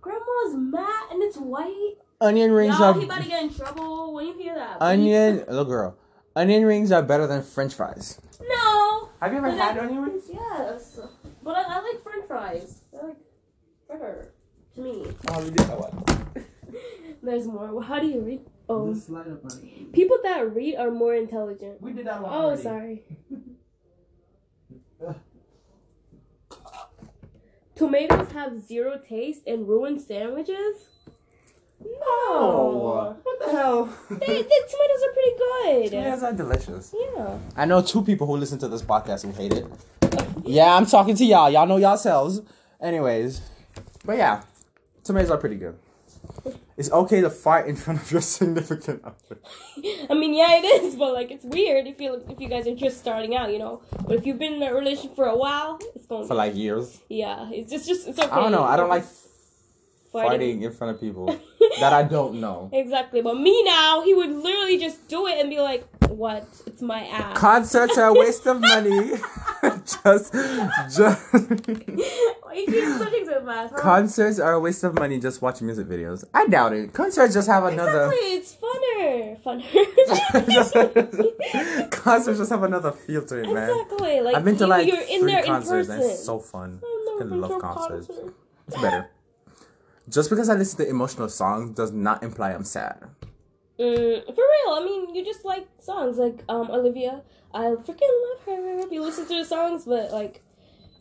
grandma's mat and it's white. Onion rings Y'all, are he about to get in trouble when you hear that. onion. Look, girl. Onion rings are better than French fries. No. Have you ever But had I- onion rings? Yes, but I, I like French fries. They're like better to me. Oh, we did that one. There's more. How do you read? Oh, Just slide up on it. people that read are more intelligent. We did that one. Oh, already. sorry. Tomatoes have zero taste and ruin sandwiches. Oh, No, what the hell? they, the tomatoes are pretty good. Tomatoes are delicious. Yeah. I know two people who listen to this podcast who hate it. Yeah, I'm talking to y'all. Y'all know yourselves. Anyways, but yeah, tomatoes are pretty good. It's okay to fight in front of your significant other. I mean, yeah, it is, but like it's weird if you if you guys are just starting out, you know. But if you've been in a relationship for a while, it's going. For like years. yeah, it's just just it's okay. I don't know. I don't like Fighting. farting in front of people that I don't know. Exactly, but me now, he would literally just do it and be like, "What? It's my ass." Concerts are a waste of money. just, just. Why you keep switching so fast? Concerts are a waste of money. Just watching music videos. I doubt it. Concerts just have another. Exactly, it's funner, funner. Concerts just have another feel to it, man. exactly, like I've been to like you're in three there concerts in and it's so fun. I love concerts. concert. It's better. Just because I listen to emotional songs does not imply I'm sad. Mm, for real, I mean, you just like songs like um Olivia. I freaking love her. You listen to the songs, but like,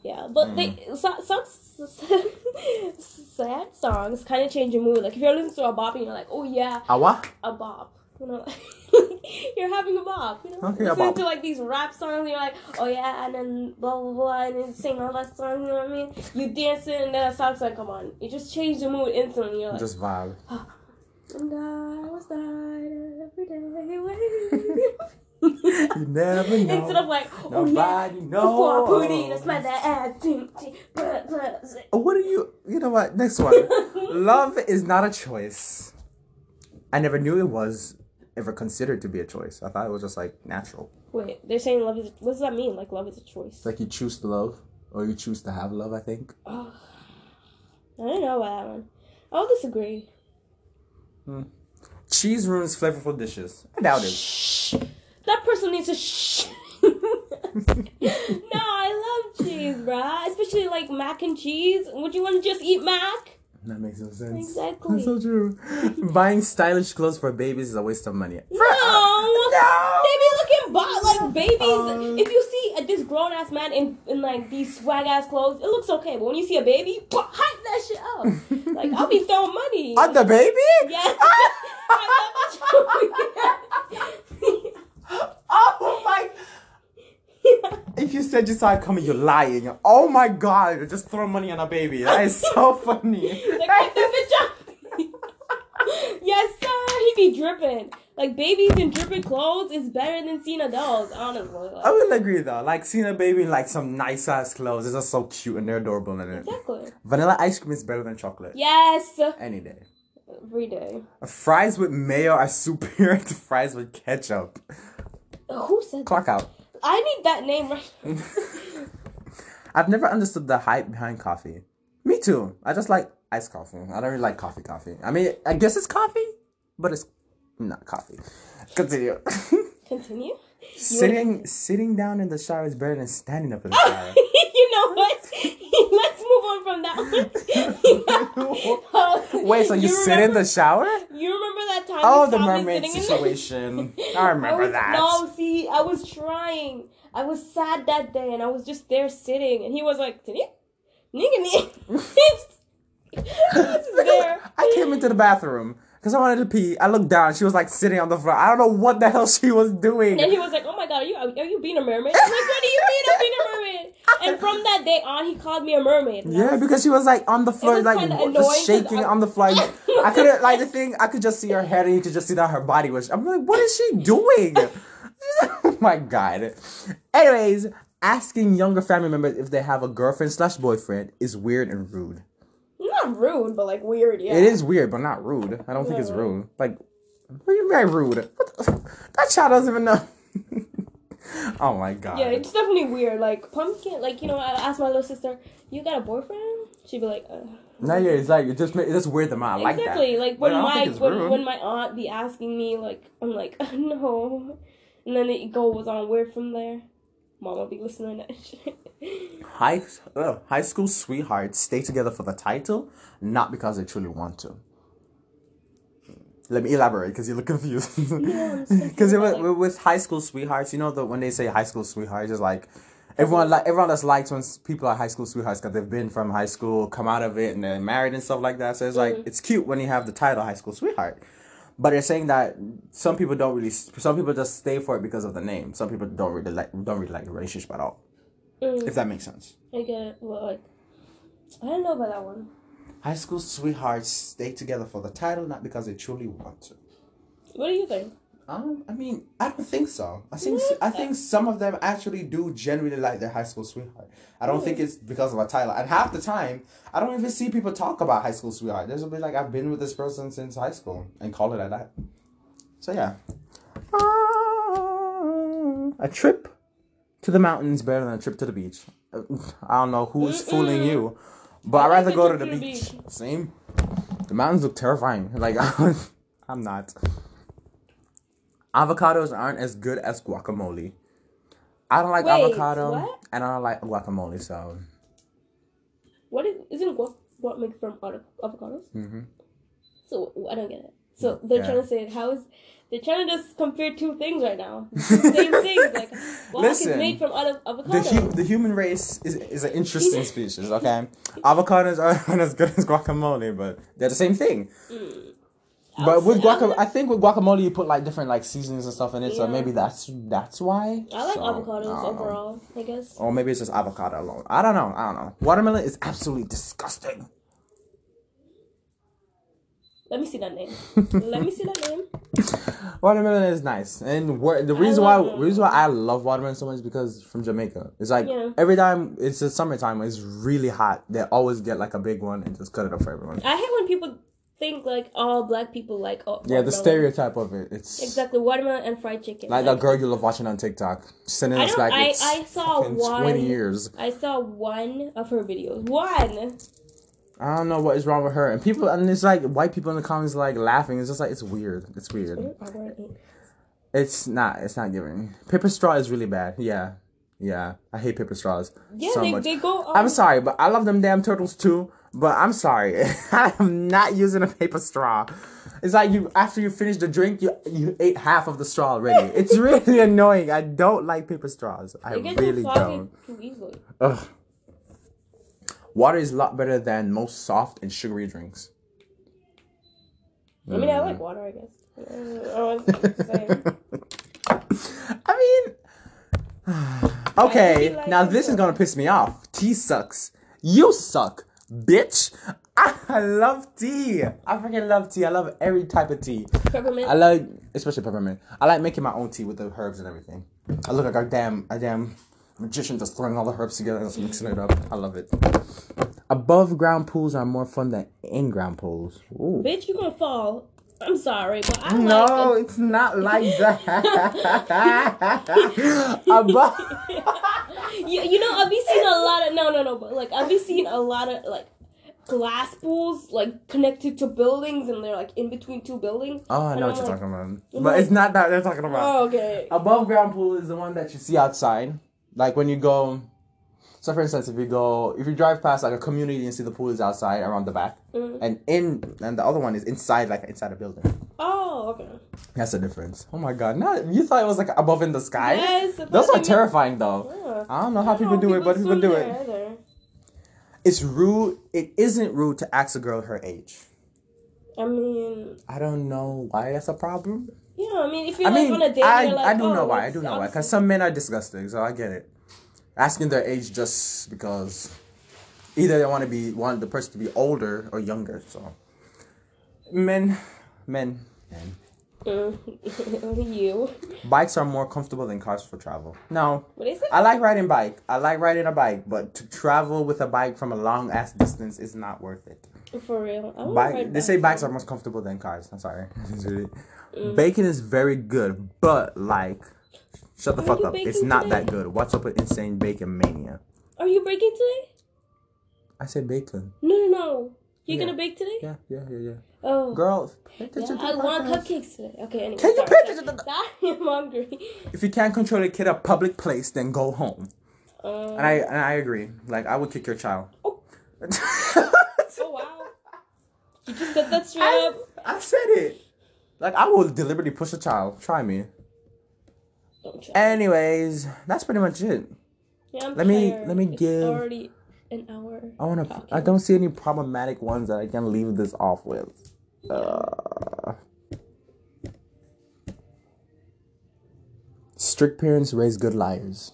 yeah, but they Mm. so, songs, sad songs kind of change your mood. Like if you're listening to a bop and you're like, oh yeah, Awa? a bop. You know, you're having a bop. You know, Okay, a listening to like these rap songs, and you're like, oh yeah, and then blah blah blah, and then sing all that song. You know what I mean? You dancing, and then a song's like, come on, you just change the mood instantly. You're like, Just vibe. and I was tired every day. You never know. Instead of like, oh yeah, Nobody oh, knows. pour booty, that's my that ass. Ting, ting, blah, blah. What are you? You know what? Next one. Love is not a choice. I never knew it was ever considered to be a choice. I thought it was just like natural. Wait, they're saying love is. What does that mean? Like love is a choice. It's like you choose to love or you choose to have love, I think. Oh, I don't know about that one. I'll disagree. Hmm. Cheese ruins flavorful dishes. I doubt it. Shh. That person needs to shh. no, I love cheese, bruh. Especially like mac and cheese. Would you want to just eat mac? That makes no sense. Exactly. That's so true. Buying stylish clothes for babies is a waste of money. No. No. They be looking bo- like babies. Um, if you see a, this grown ass man in, in like these swag ass clothes, it looks okay. But when you see a baby, hype that shit up. Like I'll be throwing money. On the baby? Yes. oh my. If you said you saw it coming, you're lying. Oh my god, you're just throwing money on a baby. That is so funny. Like, get the bitch up. yes, sir. He be dripping. Like babies in dripping clothes is better than seeing adults, honestly. Like, I will agree though. Like seeing a baby in like some nice ass clothes is just so cute and they're adorable in it. exactly. Vanilla ice cream is better than chocolate. Yes. Any day. Every day. Fries with mayo are superior to fries with ketchup. Who said that? Clock out. I need that name right. I've never understood the hype behind coffee. Me too. I just like iced coffee. I don't really like coffee coffee. I mean, I guess it's coffee, but it's not coffee. Continue. Continue. Sitting sitting down in the shower is better than standing up in the shower. you know what? Let's move on from that one. Wait, so you, sit in the shower? You remember that time? Oh, the mermaid in the- situation. I remember was- that. No, see, I was trying. I was sad that day, and I was just there sitting, and he was like, "Nigga, nigga. I came into the bathroom because I wanted to pee. I looked down. She was like sitting on the floor. I don't know what the hell she was doing. And he was like, "Oh my god, are you are you being a mermaid?" I'm like, "What do you mean I'm being a mermaid?" And from that day on, he called me a mermaid. Yeah, was- because she was like on the floor, like kinda w- annoying 'cause just shaking I- on the floor. I couldn't like the thing. I could just see her head, and you could just see that her body was. I'm like, what is she doing? oh my god. Anyways, asking younger family members if they have a girlfriend slash boyfriend is weird and rude. Not rude, but like weird. Yeah, It is weird, but not rude. I don't think it's rude. Like, what do you mean rude? What the- that child doesn't even know. oh my god. Yeah, it's definitely weird. Like pumpkin, like you know, I asked my little sister, "You got a boyfriend?" She'd be like, uh. No, yeah, it's like it just ma- it just weird them out. I like exactly. that. Like But when I don't my it's when, rude. when my aunt be asking me, like I'm like, no, and then it goes on weird from there. Mama be listening to that shit. High uh, high school sweethearts stay together for the title, not because they truly want to. Let me elaborate because you look confused. Because confused, with, with high school sweethearts, you know that when they say high school sweethearts, it's like everyone like everyone just likes when people are high school sweethearts because they've been from high school, come out of it, and they're married and stuff like that. So it's like it's cute when you have the title high school sweetheart. But they're saying that some people don't really, some people just stay for it because of the name. Some people don't really like, don't really like the relationship at all. Mm, If that makes sense. I get. Well, like, I don't know about that one. High school sweethearts stay together for the title, not because they truly want to. What do you think? Um, I mean, I don't think so. I think I think some of them actually do genuinely like their high school sweetheart. I don't think it's because of a title. And half the time, I don't even see people talk about high school sweetheart. There's a bit like I've been with this person since high school and call it at that. So yeah. A trip to the mountains better than a trip to the beach. Uh, I don't know who's fooling you, but I I'd rather go to the to the beach. beach. Same. The mountains look terrifying. Like I'm not. Avocados aren't as good as guacamole. I don't like Wait, avocado, what? and I don't like guacamole. So What is isn't what what made from avo- avocados? Mhm. So I don't get it. So they're Yeah. trying to say how is they're trying to just compare two things right now. Same things like guac Listen, is made from the hu- the human race is is an interesting species. Okay, avocados aren't as good as guacamole, but they're the same thing. But with guacamole, I think with guacamole you put like different like seasonings and stuff in it, so maybe that's that's why. I like So, avocados I know. overall. I guess. Or maybe it's just avocado alone. I don't know. I don't know. Watermelon is absolutely disgusting. Let me see that name. Let me see that name. Watermelon is nice, and the reason why the reason why I love watermelon so much is because from Jamaica. It's like Yeah. every time it's the summertime, it's really hot. They always get like a big one and just cut it up for everyone. I hate when people think like all black people like oh, Yeah, the stereotype of it. It's Exactly, watermelon and fried chicken. like that girl you love watching on TikTok, sending us like I- I saw one- twenty years. I saw one of her videos. One. I don't know what is wrong with her, and people and it's like white people in the comments like laughing. It's just like it's weird. It's weird. It's not. It's not giving. Paper straw is really bad. Yeah, yeah. I hate paper straws Yeah, so they, much. they go. I'm sorry, but I love them damn turtles too. But I'm sorry, I am not using a paper straw. It's like you after you finish the drink, you you ate half of the straw already. It's really annoying. I don't like paper straws. I really don't. too easily. Ugh. Water is a lot better than most soft and sugary drinks. I mean, I like water. I guess. Uh, I I mean, okay. Now this is gonna piss me off. Tea sucks. You suck, bitch. I love tea. I freaking love tea. I love every type of tea. peppermint. I love especially peppermint. I like making my own tea with the herbs and everything. I look like a damn, a damn magician just throwing all the herbs together and just mixing it up. I love it. Above ground pools are more fun than in ground pools. Ooh. Bitch, you gonna fall. I'm sorry, but I No, like. it's not like that. Above. you, you know, I've been seeing a lot of no, no, no, but like I've been seeing a lot of like glass pools like connected to buildings, and they're like in between two buildings. Oh, I know I'm what you're like, talking about. But like- it's not that they're talking about. Oh, okay. Above ground pool is the one that you see outside. Like when you go. So, for instance, if you go, if you drive past like a community and see the pool is outside around the back, Mhm. and in, and the other one is inside, like inside a building. Oh, okay. That's the difference. Oh my god! No, you thought it was like above in the sky. Yes, are terrifying, though. Yeah. I don't know how I people do it, but people do it. either. It's rude. It isn't rude to ask a girl her age. I mean, I don't know why that's a problem. yeah. I mean, if you're I mean, like on a date, I, like, I do oh, know why. I do know why. Because some men are disgusting, so I get it. Asking their age just because either they want to be want the person to be older or younger. So men, men, men. Mm, you. Bikes are more comfortable than cars for travel. No, What is it? I like riding bike. I like riding a bike, but to travel with a bike from a long ass distance is not worth it. For real. I Bike, ride they say bikes. bikes are more comfortable than cars. I'm sorry. Bacon is very good, but like, shut the Are fuck up. It's not today? that good. What's up with insane bacon mania? Are you breaking today? I said bacon. No, no, no. You Yeah. gonna bake today? Yeah, yeah, yeah, yeah. Oh. Girl, pay Yeah, to I want podcast. cupcakes today. Okay, anyway. Can you sorry, pay sorry. attention to the- Sorry, I'm hungry. If you can't control a kid at a public place, then go home. Um, And I and I agree. Like I would kick your child. Oh. oh wow. You just set that straight I, up. I said it. Like I will deliberately push a child. Try me. Anyways, that's pretty much it. Yeah, I'm let me- let me It's give- already an hour. I wanna. talking. I don't see any problematic ones that I can leave this off with. Uh, strict parents raise good liars.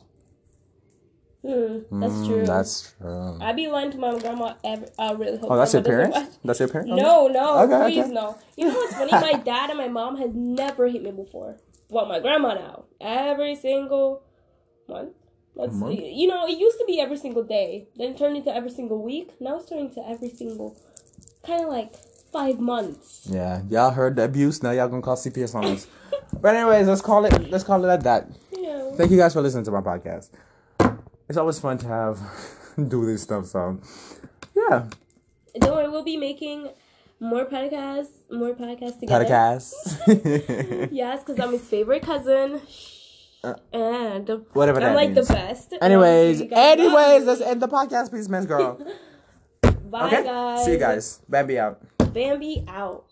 Hmm, that's Mm, true. That's true. I be lying to my grandma every. I really hope. Oh, that's your parents. watch- That's your parents. No, no, Okay, please okay. no. You know what's funny? My dad and my mom has never hit me before. Well, my grandma now. Every single month. Let's month? You know, it used to be every single day. Then turned into every single week. Now it's turning to every single, kind of like five months. Yeah, y'all heard the abuse. Now y'all gonna call CPS on us. but anyways, let's call it. Let's call it at that. Yeah. Thank you guys for listening to my podcast. It's always fun to have do this stuff. So, yeah, Don't worry, we'll be making more podcasts, more podcasts together. podcast. Yes, because I'm his favorite cousin. Uh, and whatever I'm like means. the best. Anyways, so you guys love anyways, let's end the podcast, please, Miss Girl. Bye, Okay, guys. see you guys. Bambi out. Bambi out.